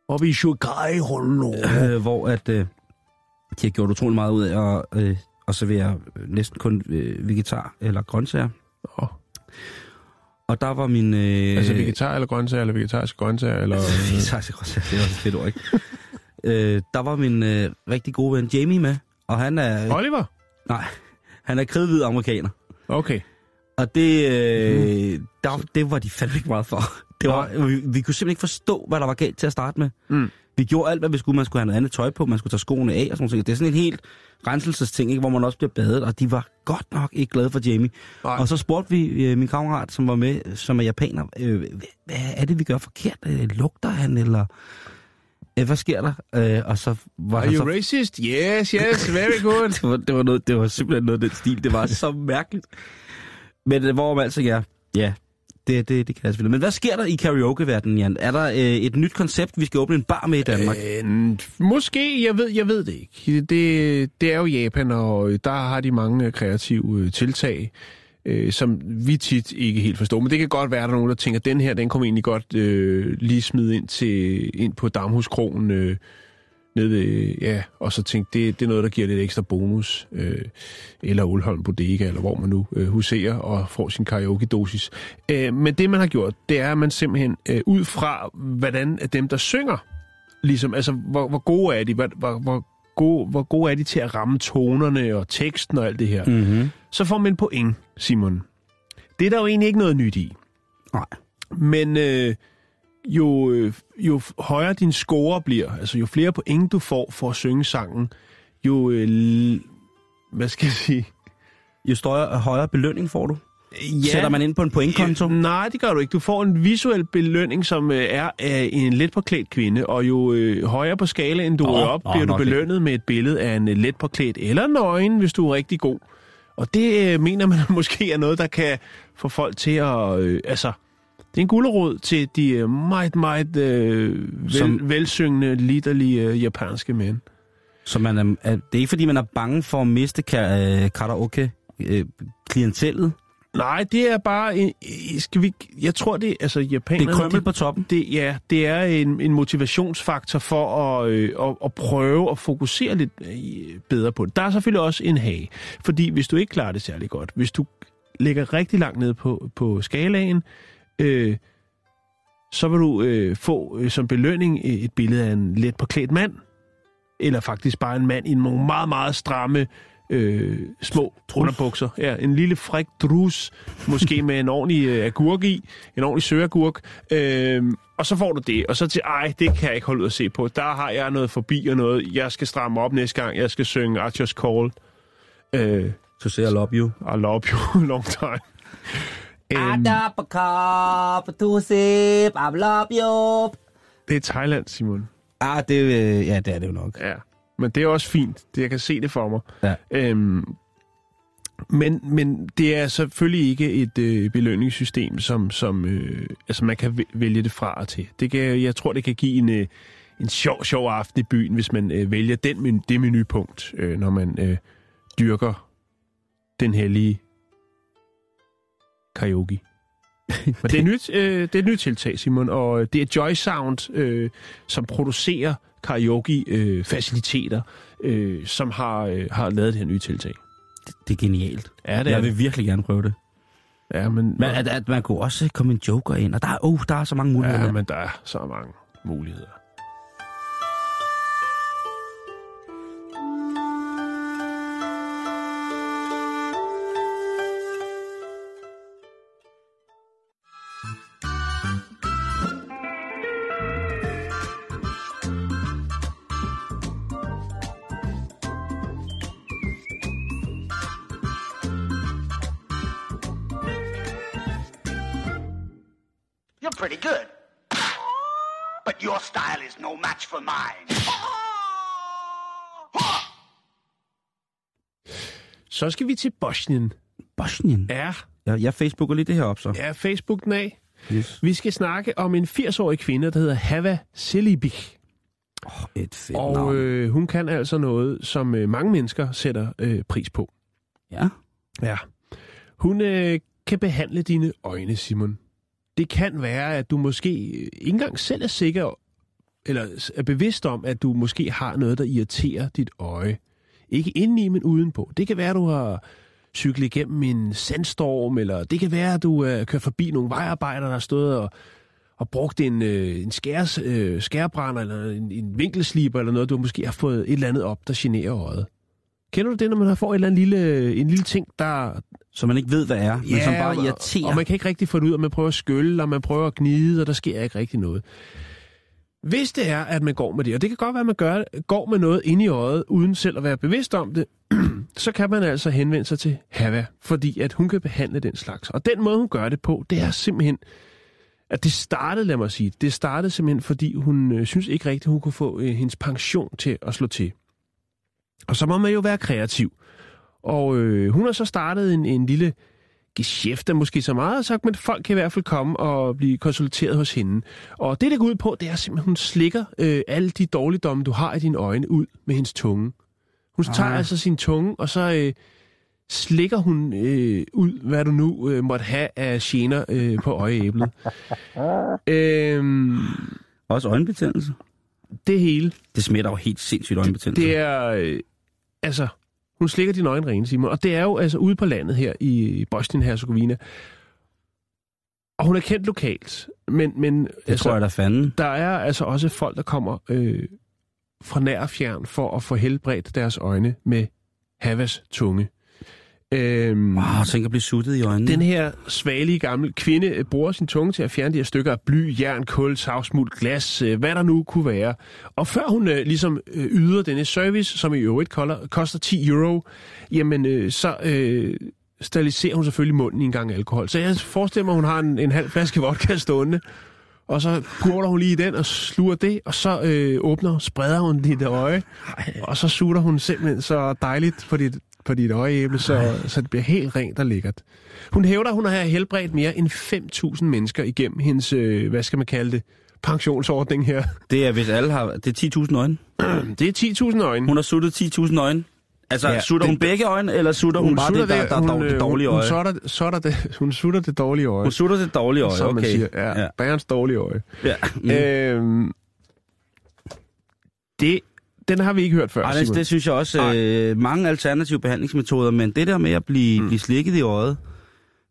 S6: Og vi Shukai Hollow.
S5: øh, hvor at, øh, de har gjort utrolig meget ud af at, øh, at servere øh, næsten kun øh, vegetar eller grøntsager.
S6: Åh.
S5: Og der var min... Øh,
S6: Altså vegetar eller grøntsager, eller vegetariske grøntsager, eller...
S5: vegetariske grøntsager, det er også et fedt ord, ikke? øh, der var min øh, rigtig gode ven Jamie med, Og han er...
S6: Oliver?
S5: Nej, han er kridhvid amerikaner.
S6: Okay.
S5: Og det, øh, der, det var de fandme ikke meget for. Det var, vi, vi kunne simpelthen ikke forstå, hvad der var galt til at starte med.
S6: Mm.
S5: Vi gjorde alt, hvad vi skulle. Man skulle have noget andet tøj på, man skulle tage skoene af og sådan noget. Det er sådan en helt renselsesting, ikke, hvor man også bliver badet, og de var godt nok ikke glade for Jamie.
S6: Nej.
S5: Og så spurgte vi øh, min kammerat, som var med, som er japaner, øh, hvad er det, vi gør forkert? Øh, lugter han, eller øh, hvad sker der? Øh, og så var
S6: Are
S5: han
S6: you
S5: så...
S6: racist? Yes, yes, very good.
S5: det, var, det, var noget, det var simpelthen noget af den stil. Det var så mærkeligt. Men øh, hvor man altså, ja, ja, det, det, det kan jeg selvfølgelig. Men hvad sker der i karaokeverdenen, Jan? Er der øh, et nyt koncept, vi skal åbne en bar med i Danmark?
S6: Øh, måske, jeg ved, jeg ved det ikke. Det, det er jo Japan, og der har de mange kreative øh, tiltag, øh, som vi tit ikke helt forstår. Men det kan godt være, at der er nogen, der tænker, at den her, den kommer egentlig godt øh, lige smide ind, til, ind på Damhuskronen øh, nede ja, og så tænkte, det, det er noget, der giver lidt ekstra bonus, øh, eller Ulholm Bodega, eller hvor man nu øh, huserer og får sin karaoke-dosis. Øh, men det, man har gjort, det er, at man simpelthen øh, ud fra, hvordan dem, der synger, ligesom, altså, hvor, hvor gode er de, hvor, hvor, hvor, gode, hvor gode er de til at ramme tonerne og teksten og alt det her,
S5: Mm-hmm.
S6: så får man point, Simon. Det er der jo egentlig ikke noget nyt i.
S5: Nej.
S6: Men øh, jo, øh, jo højere din score bliver, altså jo flere point du får for at synge sangen, jo, øh, hvad skal jeg sige?
S5: Jo større, højere belønning får du. Ja. Sætter man ind på en pointkonto?
S6: Ja, nej, det gør du ikke. Du får en visuel belønning, som øh, er af en let påklædt kvinde, og jo øh, højere på skalaen du er op, bliver du
S5: nok lidt.
S6: belønnet med et billede af en øh, let påklædt eller nøgen, hvis du er rigtig god. Og det øh, mener man måske er noget, der kan få folk til at... Øh, altså, det er en gulerod til de øh, meget, meget øh, vel,
S5: Som-
S6: velsyngende, liderlige øh, japanske mænd.
S5: Så man er, er, det er ikke, fordi man er bange for at miste ka, øh, karaoke øh, klientellet.
S6: Nej, det er bare... En, skal vi, jeg tror, det altså
S5: Det
S6: japanerne...
S5: er krømmel på toppen.
S6: Det, ja, det er en, en motivationsfaktor for at, øh, at, at prøve at fokusere lidt øh, bedre på det. Der er selvfølgelig også en hage, fordi hvis du ikke klarer det særlig godt, hvis du ligger rigtig langt ned på, på skalaen, øh, så vil du øh, få øh, som belønning øh, et billede af en let påklædt mand, eller faktisk bare en mand i nogle meget, meget stramme øh, små underbukser. Ja, en lille fræk drus, måske med en ordentlig øh, agurk i, en ordentlig søagurk. Øh, og så får du det, og så til, ej, det kan jeg ikke holde ud at se på. Der har jeg noget forbi og noget, jeg skal stramme op næste gang, jeg skal synge Archer's Call. Øh,
S5: Så siger jeg love you.
S6: I love you long time. Øhm,
S5: to sip, I love you.
S6: det er Thailand, Simon.
S5: Ah, det, øh, ja, det er det jo nok.
S6: Ja, men det er også fint. Det, jeg kan se det for mig.
S5: Ja.
S6: Øhm, men, men det er selvfølgelig ikke et øh, belønningssystem, som, som øh, altså man kan væ- vælge det fra og til. Det kan, jeg tror, det kan give en, øh, en sjov, sjov aften i byen, hvis man øh, vælger den, det menupunkt, øh, når man øh, dyrker den hellige karaoke. Men det er, nyt, øh, det er et nyt tiltag, Simon, og det er Joy Sound, øh, som producerer karaoke-faciliteter, øh, som har, øh, har lavet det her nye tiltag.
S5: Det er genialt.
S6: Ja, det er
S5: Jeg
S6: det.
S5: vil virkelig gerne prøve det.
S6: Ja, men,
S5: Men at, at man kunne også komme en joker ind, og der er, oh, der er så mange muligheder.
S6: ja, men der er så mange muligheder. Så skal vi til Bosnien.
S5: Bosnien.
S6: Ja,
S5: Jeg, jeg facebooker lige det her op, så.
S6: ja Facebook den af.
S5: Yes.
S6: Vi skal snakke om en 80-årig kvinde, der hedder Hava Selibic.
S5: Oh, et fedt
S6: Og
S5: navn.
S6: øh, hun kan altså noget, som øh, mange mennesker sætter øh, pris på.
S5: Ja.
S6: Ja. Hun øh, kan behandle dine øjne, Simon. Det kan være, at du måske ikke engang selv er sikker, eller er bevidst om, at du måske har noget, der irriterer dit øje. Ikke indeni, men udenpå. Det kan være, at du har cyklet igennem en sandstorm, eller det kan være, at du er kørt forbi nogle vejarbejdere, der har stået og, og brugt en, øh, en skæres, øh, skærebrænder, eller en, en vinkelsliber, eller noget, du måske har fået et eller andet op, der generer øjet. Kender du det, når man får en eller anden lille, en lille ting, der...
S5: Som man ikke ved, hvad er, men som bare irriterer.
S6: Og man kan ikke rigtig få det ud, og man prøver at skylle, og man prøver at gnide, og der sker ikke rigtig noget. Hvis det er, at man går med det, og det kan godt være, at man gør, går med noget inde i øjet, uden selv at være bevidst om det, så kan man altså henvende sig til Hava, fordi at hun kan behandle den slags. Og den måde, hun gør det på, det er simpelthen, at det startede, lad mig sige, det startede simpelthen, fordi hun øh, synes ikke rigtigt, hun kunne få øh, hendes pension til at slå til. Og så må man jo være kreativ. Og øh, hun har så startet en, en lille geschæft, måske så meget sagt, men folk kan i hvert fald komme og blive konsulteret hos hende. Og det, det går ud på, det er simpelthen, at hun slikker øh, alle de dårligdomme, du har i dine øjne, ud med hendes tunge. Hun tager
S5: Ah.
S6: altså sin tunge, og så øh, slikker hun øh, ud, hvad du nu øh, måtte have af gener øh, på øjeæblet. øhm,
S5: Også øjenbetændelse.
S6: det hele,
S5: Det smitter jo helt sindssygt øjenbetændelse.
S6: det er... Øh, altså, hun slikker dine øjne rene, Simon. Og det er jo altså ude på landet her i Bosnien-Herzegovina. Og hun er kendt lokalt. Men, men
S5: det altså, tror jeg da fanden.
S6: der er altså også folk, der kommer øh, fra nær og fjern for at få helbredt deres øjne med Havas tunge. Øhm,
S5: Wow, tænk at blive suttet i øjnene.
S6: Den her svagelige gamle kvinde bruger sin tunge til at fjerne de her stykker af bly, jern, kul, savsmuld, glas, øh, hvad der nu kunne være. Og før hun øh, ligesom øh, yder denne service, som i øvrigt kolder, koster 10 euro, jamen øh, så øh, steriliserer hun selvfølgelig munden i en gang alkohol. Så jeg forestiller mig, at hun har en, en halv flaske vodka stående, og så putter hun lige i den og sluger det, og så øh, åbner, spreder hun dit øje, og så sutter hun simpelthen så dejligt på dit, på dit øjeæble, så, så det bliver helt rent og lækkert. Hun hævder, hun har helbredt mere end 5.000 mennesker igennem hendes, øh, hvad skal man kalde det, pensionsordning her.
S5: Det er, hvis alle har... Det er 10.000 øjne.
S6: Det er 10.000 øjne.
S5: Hun har suttet 10.000 øjne. Altså,
S6: Ja,
S5: sutter
S6: det-
S5: hun begge øjne, eller sutter hun, hun bare
S6: sutter
S5: det, der, der er dog,
S6: øh,
S5: det dårlige
S6: hun,
S5: øje?
S6: Hun, sutter, sutter det, hun sutter det dårlige øje,
S5: Hun sutter det dårlige øje,
S6: som
S5: okay.
S6: man siger. Ja,
S5: ja.
S6: Bærens dårlige øje.
S5: ja. Mm.
S6: Øhm, det, den har vi ikke hørt før,
S5: Ej, det, det synes jeg også. Øh, mange alternative behandlingsmetoder, men det der med at blive, mm. blive slikket i øjet,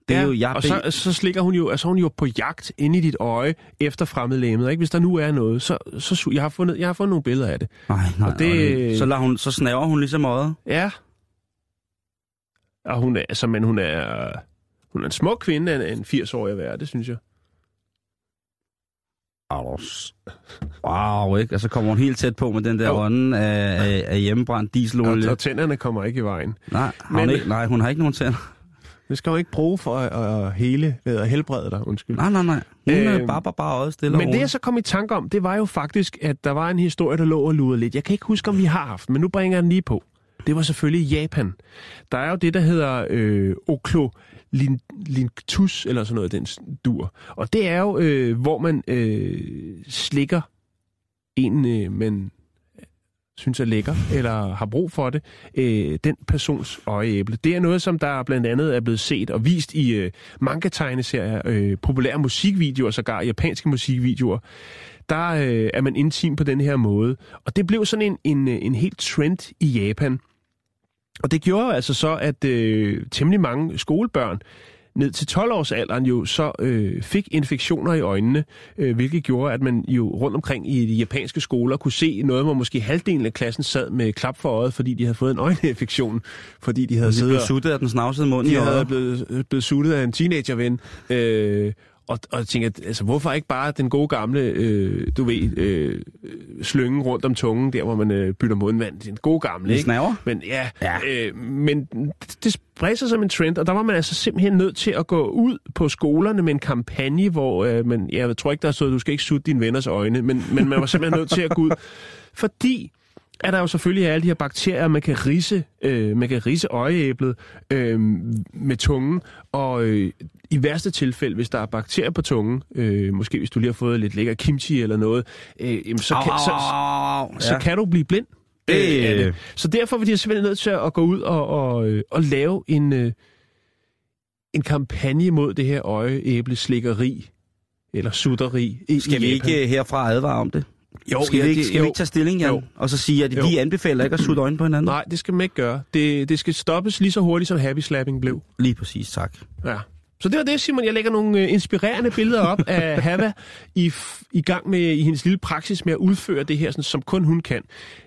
S5: det er
S6: ja,
S5: jo... Jeg
S6: og så, så slikker hun jo, altså hun er jo på jagt inde i dit øje efter fremmedlægemet, ikke? Hvis der nu er noget, så, så jeg har fundet, jeg har fundet nogle billeder af det.
S5: Nej, nej,
S6: og det-
S5: det... så, lader hun, så snaver hun ligesom øjet.
S6: Ja. Og hun er, altså, men hun er, hun er en smuk kvinde af en 80-årig at være, det synes jeg.
S5: Aros. Wow, ikke? Og så kommer hun helt tæt på med den der
S6: Jo.
S5: ånden af, af, af hjemmebrændt dieselolie.
S6: og tænderne kommer ikke i vejen.
S5: Nej, har hun
S6: Men-
S5: ikke, nej, hun har ikke nogen tænder.
S6: Det skal hun ikke bruge for at, at hele, hvad hedder, helbrede dig, undskyld.
S5: Nej, nej, nej. Hun øh,
S6: Øhm,
S5: bare, bare, bare øjet stille
S6: Men det jeg så kom i tanke om, det var jo faktisk, at der var en historie, der lå og lurede lidt. Jeg kan ikke huske, om vi har haft, men nu bringer jeg den lige på. Det var selvfølgelig Japan. Der er jo det, der hedder øh, linktus eller sådan noget, den dur. Og det er jo, øh, hvor man øh, slikker en, øh, man synes er lækker, eller har brug for det, øh, den persons øjeæble. Det er noget, som der blandt andet er blevet set og vist i øh, manga-tegneserier, øh, populære musikvideoer, sågar japanske musikvideoer. Der øh, er man intim på den her måde. Og det blev sådan en, en, en helt trend i Japan. Og det gjorde jo altså så, at øh, temmelig mange skolebørn ned til 12-årsalderen jo så øh, fik infektioner i øjnene, øh, hvilket gjorde, at man jo rundt omkring i de japanske skoler kunne se noget, hvor måske halvdelen af klassen sad med klap for øjet, fordi de havde fået en øjeninfektion, fordi de havde
S5: De
S6: siddet
S5: blev suttet af den snavsede mund i
S6: de havde
S5: øjet.
S6: blevet, blevet suttet af en teenagerven. Øh, og, og jeg tænker, altså, hvorfor ikke bare den gode gamle, øh, du ved, øh, slynge rundt om tungen, der hvor man øh, bytter mundvand. Den gode gamle, ikke?
S5: snaver?
S6: Men ja,
S5: Ja.
S6: Øh, men det, det spredte sig som en trend, og der var man altså simpelthen nødt til at gå ud på skolerne med en kampagne, hvor øh, man, jeg tror ikke, der stod, du skal ikke sutte dine venners øjne, men, men man var simpelthen nødt til at gå ud, fordi at der jo selvfølgelig er alle de her bakterier, man kan rise, øh, man kan rise øjeæblet øh, med tungen, og øh, i værste tilfælde, hvis der er bakterier på tungen, øh, måske hvis du lige har fået lidt lækker kimchi eller noget, øh, så, kan, så,
S5: au.
S6: så
S5: Ja.
S6: kan du blive blind.
S5: Det-
S6: Øh, det. Så derfor var de simpelthen nødt til at gå ud og, og, øh, og lave en, øh, en kampagne mod det her øjeæbleslikkeri, eller sutteri i
S5: Skal
S6: i
S5: vi
S6: Japan.
S5: ikke herfra advare om det?
S6: Jo,
S5: skal
S6: ja,
S5: vi ikke, skal vi
S6: jo.
S5: ikke tage stilling, Jan?
S6: Jo.
S5: Og så sige, at
S6: Jo.
S5: vi anbefaler ikke at sutte øjnene på hinanden?
S6: Nej, det skal man ikke gøre. Det, det skal stoppes lige så hurtigt, som happy slapping blev.
S5: Lige præcis, tak.
S6: Ja. Så det var det, Simon. Jeg lægger nogle øh, inspirerende billeder op af Hava i, i gang med i hendes lille praksis med at udføre det her, sådan, som kun hun kan.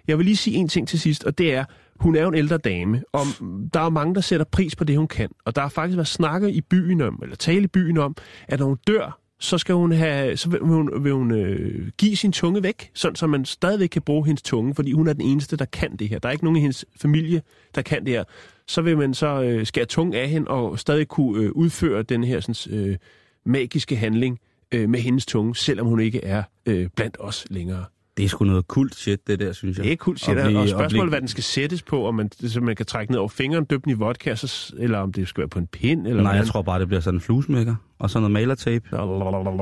S6: Jeg vil lige sige en ting til sidst, og det er, hun er jo en ældre dame, og der er mange, der sætter pris på det, hun kan. Og der har faktisk været snakket i byen om, eller tale i byen om, at når hun dør, så skal hun have, så vil hun, vil hun øh, give sin tunge væk, sådan så man stadigvæk kan bruge hendes tunge, fordi hun er den eneste, der kan det her. Der er ikke nogen i hendes familie, der kan det her. Så vil man så øh, skære tunge af hende og stadig kunne øh, udføre den her sådan, øh, magiske handling øh, med hendes tunge, selvom hun ikke er øh, blandt os længere.
S5: Det er sgu noget kult shit, det der, synes jeg.
S6: Det er kult shit, og,
S5: blive-
S6: og spørgsmålet
S5: blive-
S6: hvad den skal sættes på, om man, så man kan trække ned over fingeren, døbe den i vodka, så, eller om det skal være på en pind, eller
S5: Nej, jeg tror bare, det bliver sådan en fluesmækker, og sådan noget malertape.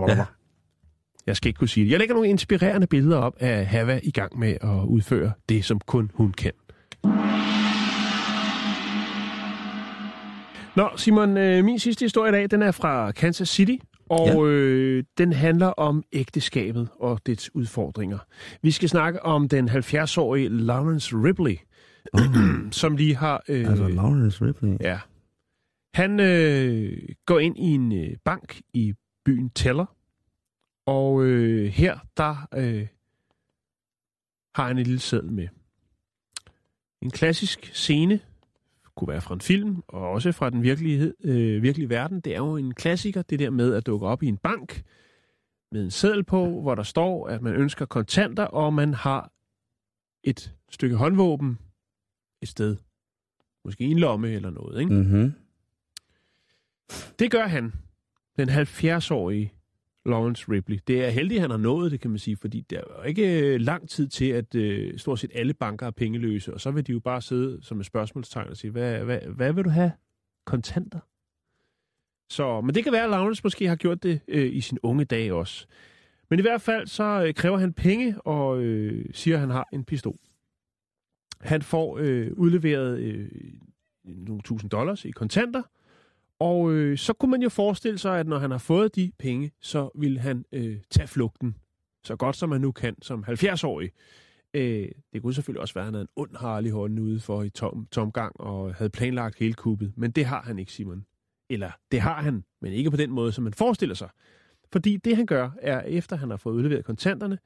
S6: Ja. Jeg skal ikke kunne sige det. Jeg lægger nogle inspirerende billeder op af Hava i gang med at udføre det, som kun hun kan. Nå, Simon, øh, min sidste historie i dag, den er fra Kansas City, og
S5: Ja.
S6: øh, den handler om ægteskabet og dets udfordringer. Vi skal snakke om den 70-årige Lawrence Ripley, som lige har... Øh,
S5: Altså, Lawrence Ripley.
S6: Ja. Han øh, går ind i en øh, bank i byen Teller, og øh, her der øh, har han en lille seddel med. En klassisk scene, kunne være fra en film, og også fra den virkelighed, øh, virkelige verden. Det er jo en klassiker, det der med at dukke op i en bank med en seddel på, hvor der står, at man ønsker kontanter, og man har et stykke håndvåben et sted. Måske en lomme eller noget, ikke?
S5: Mm-hmm.
S6: Det gør han, den 70-årige Lawrence Ripley. Det er heldigt, at han har nået det, kan man sige, fordi der er ikke øh, lang tid til, at øh, stort set alle banker er pengeløse, og så vil de jo bare sidde som et spørgsmålstegn og sige, hvad, hvad, hvad vil du have? Kontanter? Så, men det kan være, at Lawrence måske har gjort det øh, i sin unge dage også. Men i hvert fald så øh, kræver han penge og øh, siger, at han har en pistol. Han får øh, udleveret øh, nogle tusind dollars i kontanter, og øh, så kunne man jo forestille sig, at når han har fået de penge, så vil han øh, tage flugten så godt som han nu kan som 70-årig. Øh, det kunne selvfølgelig også være, at han havde en ond Harley hånden ude for i tom, tomgang og havde planlagt hele kuppet. Men det har han ikke, Simon. Eller det har han, men ikke på den måde, som man forestiller sig. Fordi det han gør, er efter han har fået udleveret kontanterne,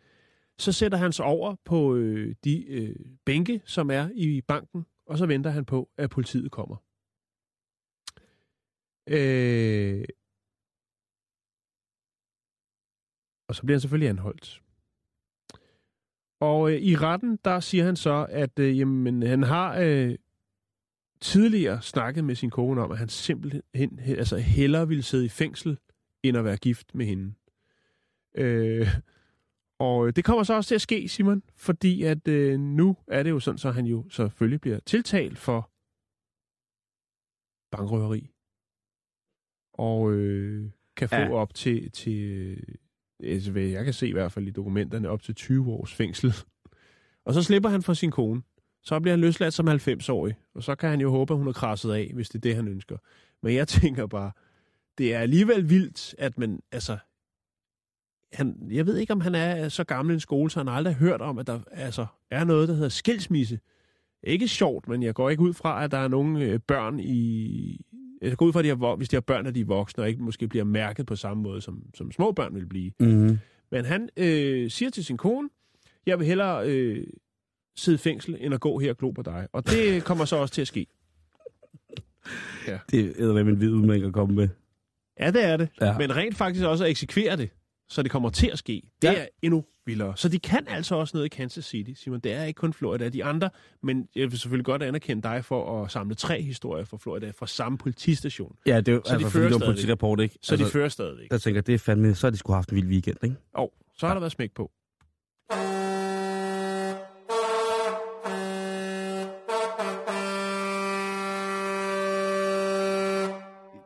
S6: så sætter han sig over på øh, de øh, bænke, som er i banken, og så venter han på, at politiet kommer. Øh... Og så bliver han selvfølgelig anholdt. Og øh, i retten, der siger han så, at øh, jamen, han har øh, tidligere snakket med sin kone om, at han simpelthen altså, hellere ville sidde i fængsel, end at være gift med hende. Øh, og øh, det kommer så også til at ske, Simon, fordi at øh, nu er det jo sådan, så han jo selvfølgelig bliver tiltalt for bankrøveri. Og øh, kan få
S5: Ja.
S6: op til, til øh, altså, hvad jeg kan se i hvert fald i dokumenterne, op til 20 års fængsel. Og så slipper han for sin kone. Så bliver han løsladt som 90-årig. Og så kan han jo håbe, at hun er krasset af, hvis det er det, han ønsker. Men jeg tænker bare, det er alligevel vildt, at man, altså, han, jeg ved ikke, om han er så gammel en skole, så han har aldrig hørt om, at der altså, er noget, der hedder skilsmisse. Ikke sjovt, men jeg går ikke ud fra, at der er nogle øh, børn i... Jeg går ud fra, at de har, hvis de har børn, at de er voksne, og ikke måske bliver mærket på samme måde, som, som små børn vil blive.
S5: Mm-hmm.
S6: Men han øh, siger til sin kone, jeg vil hellere øh, sidde i fængsel, end at gå her og glo på dig. Og det kommer så også til at ske.
S5: Det er med en vid udmæng at komme med.
S6: Ja, det er det.
S5: Ja.
S6: Ja. Men rent faktisk også at eksekvere det, så det kommer til at ske, det
S5: Ja.
S6: ja. er endnu vildere. Så de kan altså også noget i Kansas City, Simon. Det er ikke kun Florida. De andre, men jeg vil selvfølgelig godt anerkende dig for at samle tre historier fra Florida fra samme politistation.
S5: Ja, det er
S6: Så de
S5: altså, fordi
S6: fører
S5: det politirapport, ikke?
S6: Så altså, de fører stadigvæk.
S5: Jeg tænker, det er fandme, så har de skulle have haft en vild weekend, ikke?
S6: Og så har der været smæk på.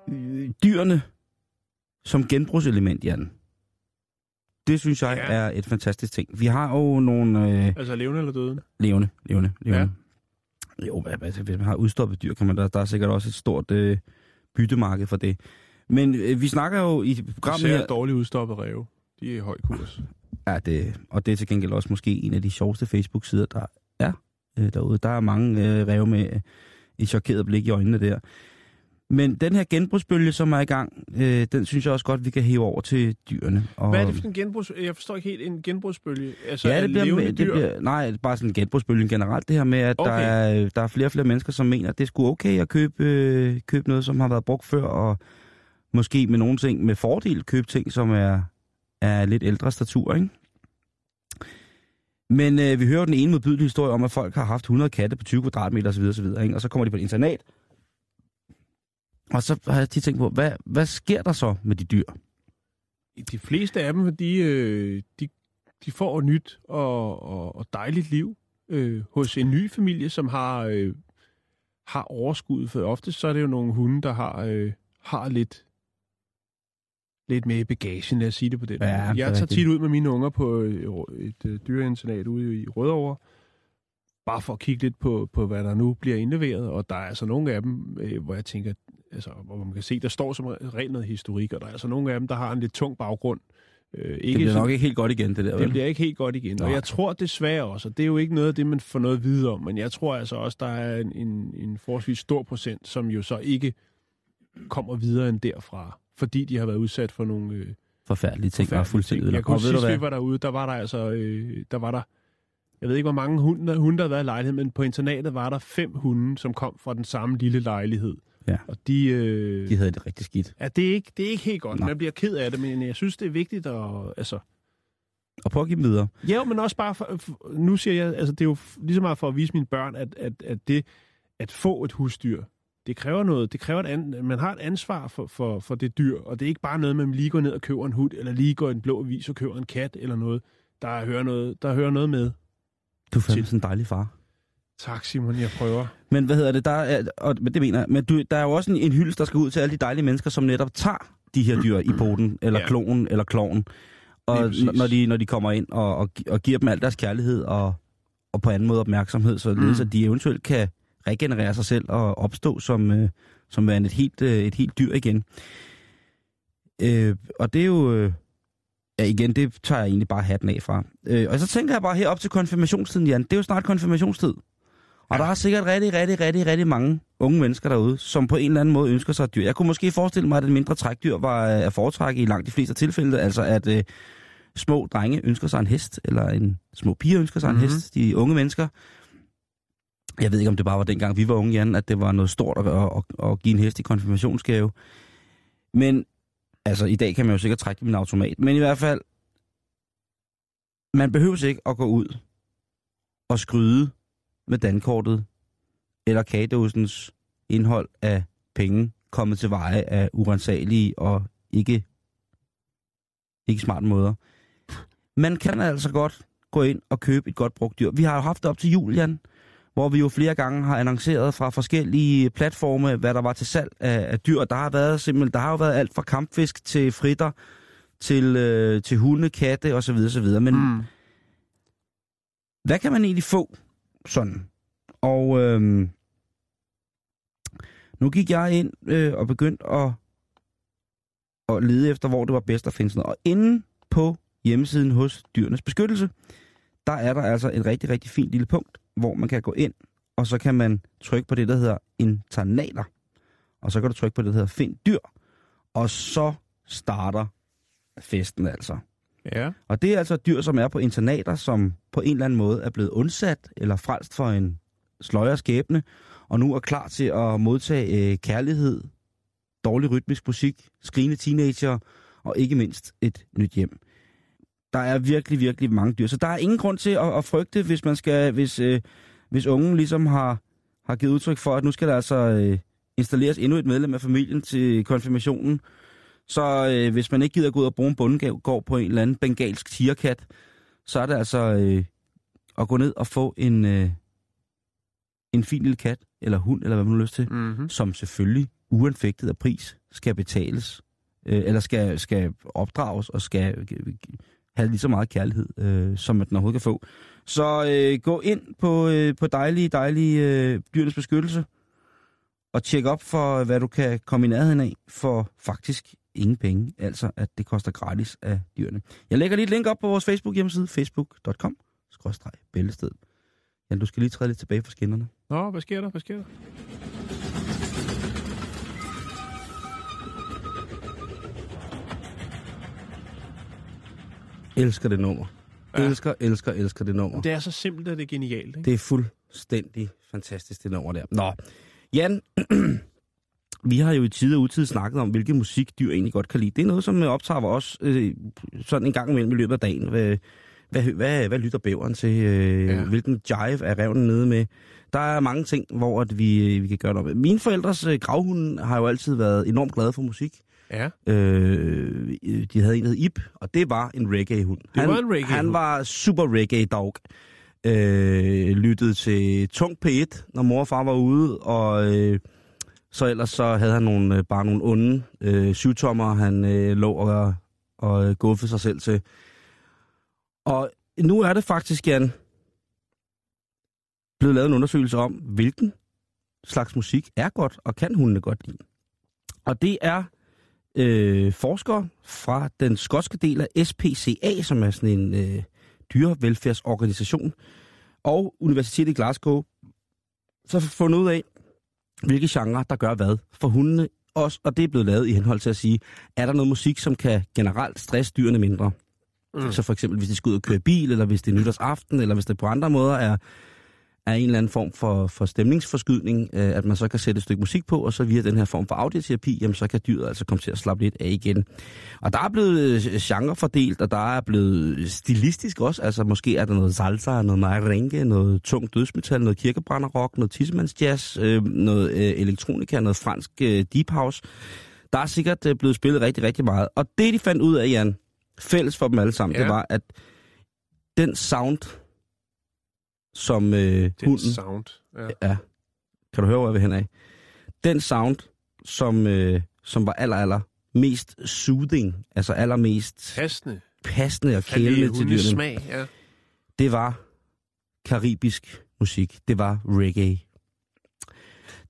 S5: Øh, Dyrene som genbrugselement, Jan. Det synes jeg
S6: Ja.
S5: er et fantastisk ting. Vi har jo nogle øh,
S6: Altså levende eller døde?
S5: levende, levende, levende. Ja. Jo, hvad- altså, hvis man har udstoppet dyr, kan man, der, der er sikkert også et stort øh, byttemarked for det. Men øh, vi snakker jo i programmet her...
S6: dårligt udstoppet ræve. De er i høj kurs.
S5: Ja, det, og det er til gengæld også måske en af de sjoveste Facebook-sider, der er øh, derude. Der er mange øh, ræve med øh, et chokeret blik i øjnene der. Men den her genbrugsbølge, som er i gang, øh, den synes jeg også godt, vi kan hæve over til dyrene. Og,
S6: Hvad er det for en genbrugs... Jeg forstår ikke helt en genbrugsbølge. Altså,
S5: Ja, det bliver,
S6: levende
S5: det bliver, nej, bare sådan genbrugsbølgen generelt. Det her med, at okay. der, er, der er flere og flere mennesker, som mener, at det er sgu okay at købe, øh, købe noget, som har været brugt før, og måske med nogle ting med fordel købe ting, som er, er lidt ældre statur, ikke? Men øh, vi hører den ene modbydelige historie om, at folk har haft 100 katte på 20 kvadratmeter osv. osv. Ikke? Og så kommer de på et internat. Og så har jeg tit tænkt på, hvad, hvad sker der så med de dyr?
S6: De fleste af dem, de, øh, de, de får et nyt og, og, og dejligt liv øh, hos en ny familie, som har, øh, har overskud. For ofte så er det jo nogle hunde, der har, øh, har lidt, lidt med i bagagen, lad os sige det på den
S5: Ja,
S6: måde. Jeg tager tit ud med mine unger på øh, et øh, dyreinternat ude i Rødovre, bare for at kigge lidt på, på, hvad der nu bliver indleveret. Og der er altså nogle af dem, øh, hvor jeg tænker, altså, hvor man kan se, der står som regel noget historik, og der er altså nogle af dem, der har en lidt tung baggrund. Øh,
S5: Det
S6: ikke
S5: bliver
S6: sådan-
S5: nok ikke helt godt igen, det der.
S6: det
S5: vel?
S6: bliver ikke helt godt igen. Og
S5: Nej.
S6: jeg tror desværre også, og det er jo ikke noget af det, man får noget at vide om, men jeg tror altså også, der er en, en, en forholdsvis stor procent, som jo så ikke kommer videre end derfra, fordi de har været udsat for nogle øh,
S5: Forfærdelige ting,
S6: forfærdelige
S5: fuldstændig
S6: ting. Jeg kunne
S5: Og
S6: sidst, vi var derude, der var der altså, øh, der var der, jeg ved ikke, hvor mange hunde, hunde der har været i lejligheden, men på internatet var der fem hunde, som kom fra den samme lille lejlighed.
S5: Ja.
S6: Og de, øh,
S5: De havde det rigtig skidt.
S6: ja, det, er ikke, det er ikke helt godt.
S5: Nej.
S6: Man bliver ked af det, men jeg synes, det er vigtigt at, altså,
S5: Og prøv at give dem videre.
S6: Ja, men også bare, for, for, nu siger jeg, altså det er jo lige så meget for at vise mine børn, at, at, at det at få et husdyr, det kræver noget, det kræver et an, man har et ansvar for, for, for det dyr, og det er ikke bare noget, man lige går ned og køber en hund, eller lige går i en blå avis og køber en kat eller noget. Der hører noget, der hører noget med.
S5: Du er fandme sådan en dejlig far.
S6: Tak Simon, jeg prøver.
S5: Men hvad hedder det? Der er, og, det mener jeg. Men du, der er jo også en, en hyldest, der skal ud til alle de dejlige mennesker, som netop tager de her dyr i poten, eller
S6: Ja.
S5: klonen, eller kloven. Og når de, når de kommer ind og, og, og giver dem al deres kærlighed og, og på anden måde opmærksomhed, så mm. at de eventuelt kan regenerere sig selv og opstå som, øh, som værende et helt, øh, et helt dyr igen. Øh, og det er jo... Øh, ja, igen, det tager jeg egentlig bare hatten af fra. Øh, og så tænker jeg bare her op til konfirmationstiden, Jan. Det er jo snart konfirmationstid. Og
S6: Ja.
S5: der er sikkert rigtig, rigtig, rigtig, rigtig mange unge mennesker derude, som på en eller anden måde ønsker sig et dyr. Jeg kunne måske forestille mig, at et mindre trækdyr var øh, at foretrække i langt de fleste tilfælde. Altså at øh, små drenge ønsker sig en hest, eller en små piger ønsker sig mm-hmm. en
S6: Mhm.
S5: hest. De unge mennesker. Jeg ved ikke, om det bare var dengang, vi var unge, Jan, at det var noget stort at, at, at, at give en hest i konfirmationsgave. Men altså, i dag kan man jo sikkert trække min automat. Men i hvert fald, man behøver ikke at gå ud og skryde med dankortet eller kagedåsens indhold af penge kommet til veje af urensagelige og ikke, ikke smart måder. Man kan altså godt gå ind og købe et godt brugt dyr. Vi har jo haft det op til jul, Jan, hvor vi jo flere gange har annonceret fra forskellige platforme, hvad der var til salg af, af dyr. Der har været simpelthen, der har jo været alt fra kampfisk til fritter, til, øh, til hunde, katte osv. osv. Men mm. hvad kan man egentlig få sådan? Og øhm, nu gik jeg ind øh, og begyndte at, at lede efter, hvor det var bedst at finde sådan noget. Og inde på hjemmesiden hos Dyrenes Beskyttelse, der er der altså et rigtig, rigtig fint lille punkt, hvor man kan gå ind, og så kan man trykke på det, der hedder internater. Og så kan du trykke på det, der hedder find dyr. Og så starter festen altså.
S6: Ja.
S5: Og det er altså dyr, som er på internater, som på en eller anden måde er blevet undsat eller frelst for en sløjer skæbne, og nu er klar til at modtage øh, kærlighed, dårlig rytmisk musik, skrigende teenager og ikke mindst et nyt hjem. Der er virkelig, virkelig mange dyr, så der er ingen grund til at, at frygte, hvis man skal, hvis, øh, hvis ungen ligesom har, har givet udtryk for, at nu skal der altså øh, installeres endnu et medlem af familien til konfirmationen, så øh, hvis man ikke gider gå ud og bruge en bundegård på en eller anden bengalsk tigerkat, så er det altså øh, at gå ned og få en, øh, en fin lille kat, eller hund, eller hvad man har lyst til,
S6: Mm-hmm.
S5: som selvfølgelig uanfægtet af pris skal betales, øh, eller skal, skal opdrages og skal have lige så meget kærlighed, øh, som man overhovedet kan få. Så øh, gå ind på, øh, på dejlige, dejlige øh, dyrenes beskyttelse, og tjek op for, hvad du kan komme i nærheden af, for faktisk ingen penge. Altså, at det koster gratis af dyrene. Jeg lægger lige et link op på vores Facebook hjemmeside, facebook.com, skrådstreg, bæltested. Ja, du skal lige træde lidt tilbage fra skinnerne.
S6: Nå, hvad sker der? Hvad sker der?
S5: Elsker det nummer.
S6: Ja.
S5: Elsker, elsker, elsker det nummer.
S6: Det er så simpelt, at det er genialt, ikke?
S5: Det er fuldstændig fantastisk, det nummer der. Nå, Jan, vi har jo i tid og utid snakket om, hvilke musik dyr egentlig godt kan lide. Det er noget, som optager os øh, sådan en gang imellem i løbet af dagen. Hvad, hvad, hvad, hvad lytter bæveren til? Øh,
S6: Ja.
S5: ja. Hvilken jive er revnen nede med? Der er mange ting, hvor at vi, øh, vi kan gøre noget med. Mine forældres øh, gravhunde har jo altid været enormt glade for musik.
S6: Ja.
S5: Øh, de havde en, der hed Ip, og det var en reggae-hund.
S6: Det
S5: han,
S6: var en reggae-hund.
S5: Han var super reggae-dog. Øh, lyttede til tung P1, når mor og far var ude, og øh, så ellers så havde han nogle, øh, bare nogle onde øh, syvtommer, han øh, lå og, og øh, guffede sig selv til. Og nu er det faktisk, Jan, blevet lavet en undersøgelse om, hvilken slags musik er godt, og kan hundene godt lide. Og det er øh, forskere fra den skotske del af SPCA, som er sådan en øh, dyrevelfærdsorganisation, og Universitetet i Glasgow, så har fundet ud af, hvilke genrer, der gør hvad for hundene også, og det er blevet lavet i henhold til at sige, er der noget musik, som kan generelt stresse dyrene mindre? Mm. Så for eksempel, hvis de skal ud og køre bil, eller hvis det er nytårsaften, eller hvis det på andre måder er, er en eller anden form for, for stemningsforskydning, øh, at man så kan sætte et stykke musik på, og så via den her form for audioterapi, jamen så kan dyret altså komme til at slappe lidt af igen. Og der er blevet øh, genre fordelt, og der er blevet stilistisk også, altså måske er der noget salsa, noget merengue, noget tung dødsmetal, noget kirkebrænderrock, noget tissemandsjazz, øh, noget øh, elektronika, noget fransk øh, deep house. Der er sikkert øh, blevet spillet rigtig, rigtig meget. Og det, de fandt ud af, Jan, fælles for dem alle sammen,
S6: ja.
S5: det var, at den sound, som øh,
S6: Den
S5: hunden...
S6: sound. Ja.
S5: Ja. Kan du høre, hvor jeg vil hen af? Den sound, som, øh, som var aller, aller mest soothing, altså allermest
S6: Passende.
S5: passende og kælende til dyrene,
S6: smag, ja.
S5: det var karibisk musik. Det var reggae.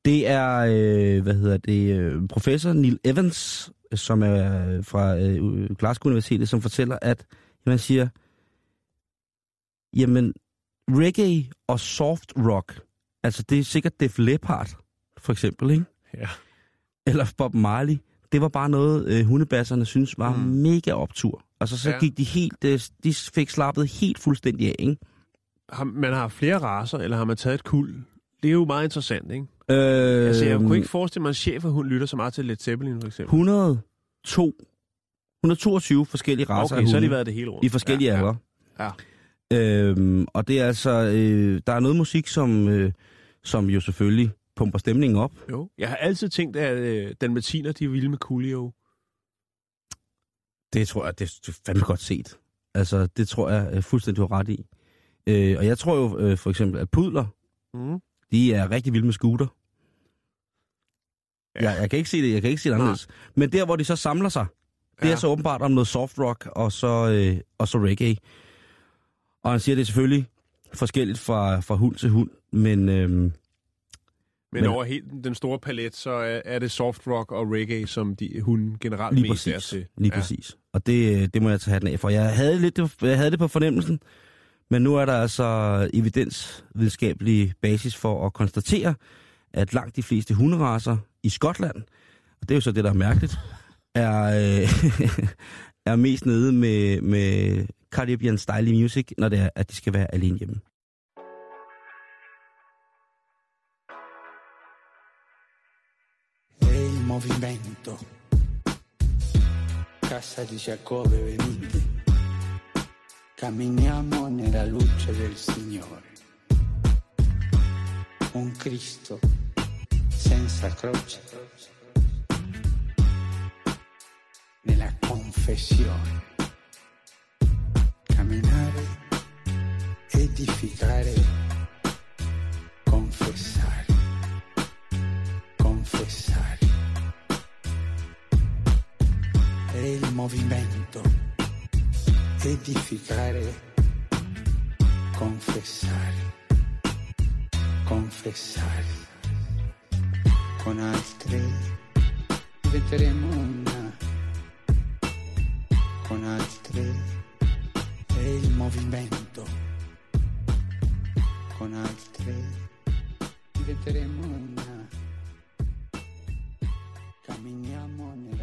S5: Det er, øh, hvad hedder det, øh, professor Neil Evans, som er fra øh, Glasgow Universitet, som fortæller, at man siger, jamen, reggae og soft rock, altså det er sikkert Def Leppard, for eksempel, ikke?
S6: Ja.
S5: Eller Bob Marley, det var bare noget, øh, hundebasserne synes var
S6: Mm.
S5: mm. mega optur. Altså så
S6: Ja.
S5: ja. gik de helt, øh, de fik slappet helt fuldstændig af, ikke?
S6: Har, man har flere raser, eller har man taget et kuld? Det er jo meget interessant, ikke?
S5: Øh,
S6: Altså, jeg kunne ikke forestille mig, at en chef og hund lytter så meget til Led Zeppelin, for eksempel.
S5: 102, 122 forskellige racer
S6: Okay,
S5: af
S6: så har de
S5: hunde
S6: været det hele rundt.
S5: i forskellige
S6: ja,
S5: aldre.
S6: Ja.
S5: Øhm, og det er altså, øh, der er noget musik, som, øh, som jo selvfølgelig pumper stemningen op.
S6: Jo. Jeg har altid tænkt, at øh, den Martiner, de er vilde med Coolio.
S5: Det tror jeg, det er fandme godt set. Altså, det tror jeg øh, fuldstændig har ret i. Øh, og jeg tror jo øh, for eksempel, at pudler,
S6: Mm.
S5: de er rigtig vilde med scooter.
S6: Ja.
S5: Jeg, jeg kan ikke se det, jeg kan ikke se det
S6: Nej.
S5: anderledes. Men der, hvor de så samler sig, det
S6: Ja.
S5: er så åbenbart om noget soft rock og så, øh, og så reggae. Og han siger, det er selvfølgelig forskelligt fra, fra hund til hund, men øh,
S6: Men,
S5: Men-
S6: over helt den store palet, så er, er det soft rock og reggae, som de hunden generelt
S5: lige
S6: mest er
S5: præcis.
S6: til.
S5: Lige
S6: ja.
S5: præcis. Og det, det må jeg tage hatten af for. Jeg havde, lidt, jeg havde det på fornemmelsen, men nu er der altså evidensvidenskabelig basis for at konstatere, at langt de fleste hunderaser i Skotland, og det er jo så det, der er mærkeligt, er, øh, er mest nede med, med Caribbean Style Music, når det er, at de skal være alene hjemme.
S7: il movimento. Casa di Giacobbe, venite. Camminiamo nella luce del Signore. Un Cristo senza croce. Nella confessione. Camminare, edificare, confessare confessare. È il movimento. Edificare, confessare, confessare. Con altri diventeremo una con altre e il movimento. Con altre diventeremo una. Camminiamo nel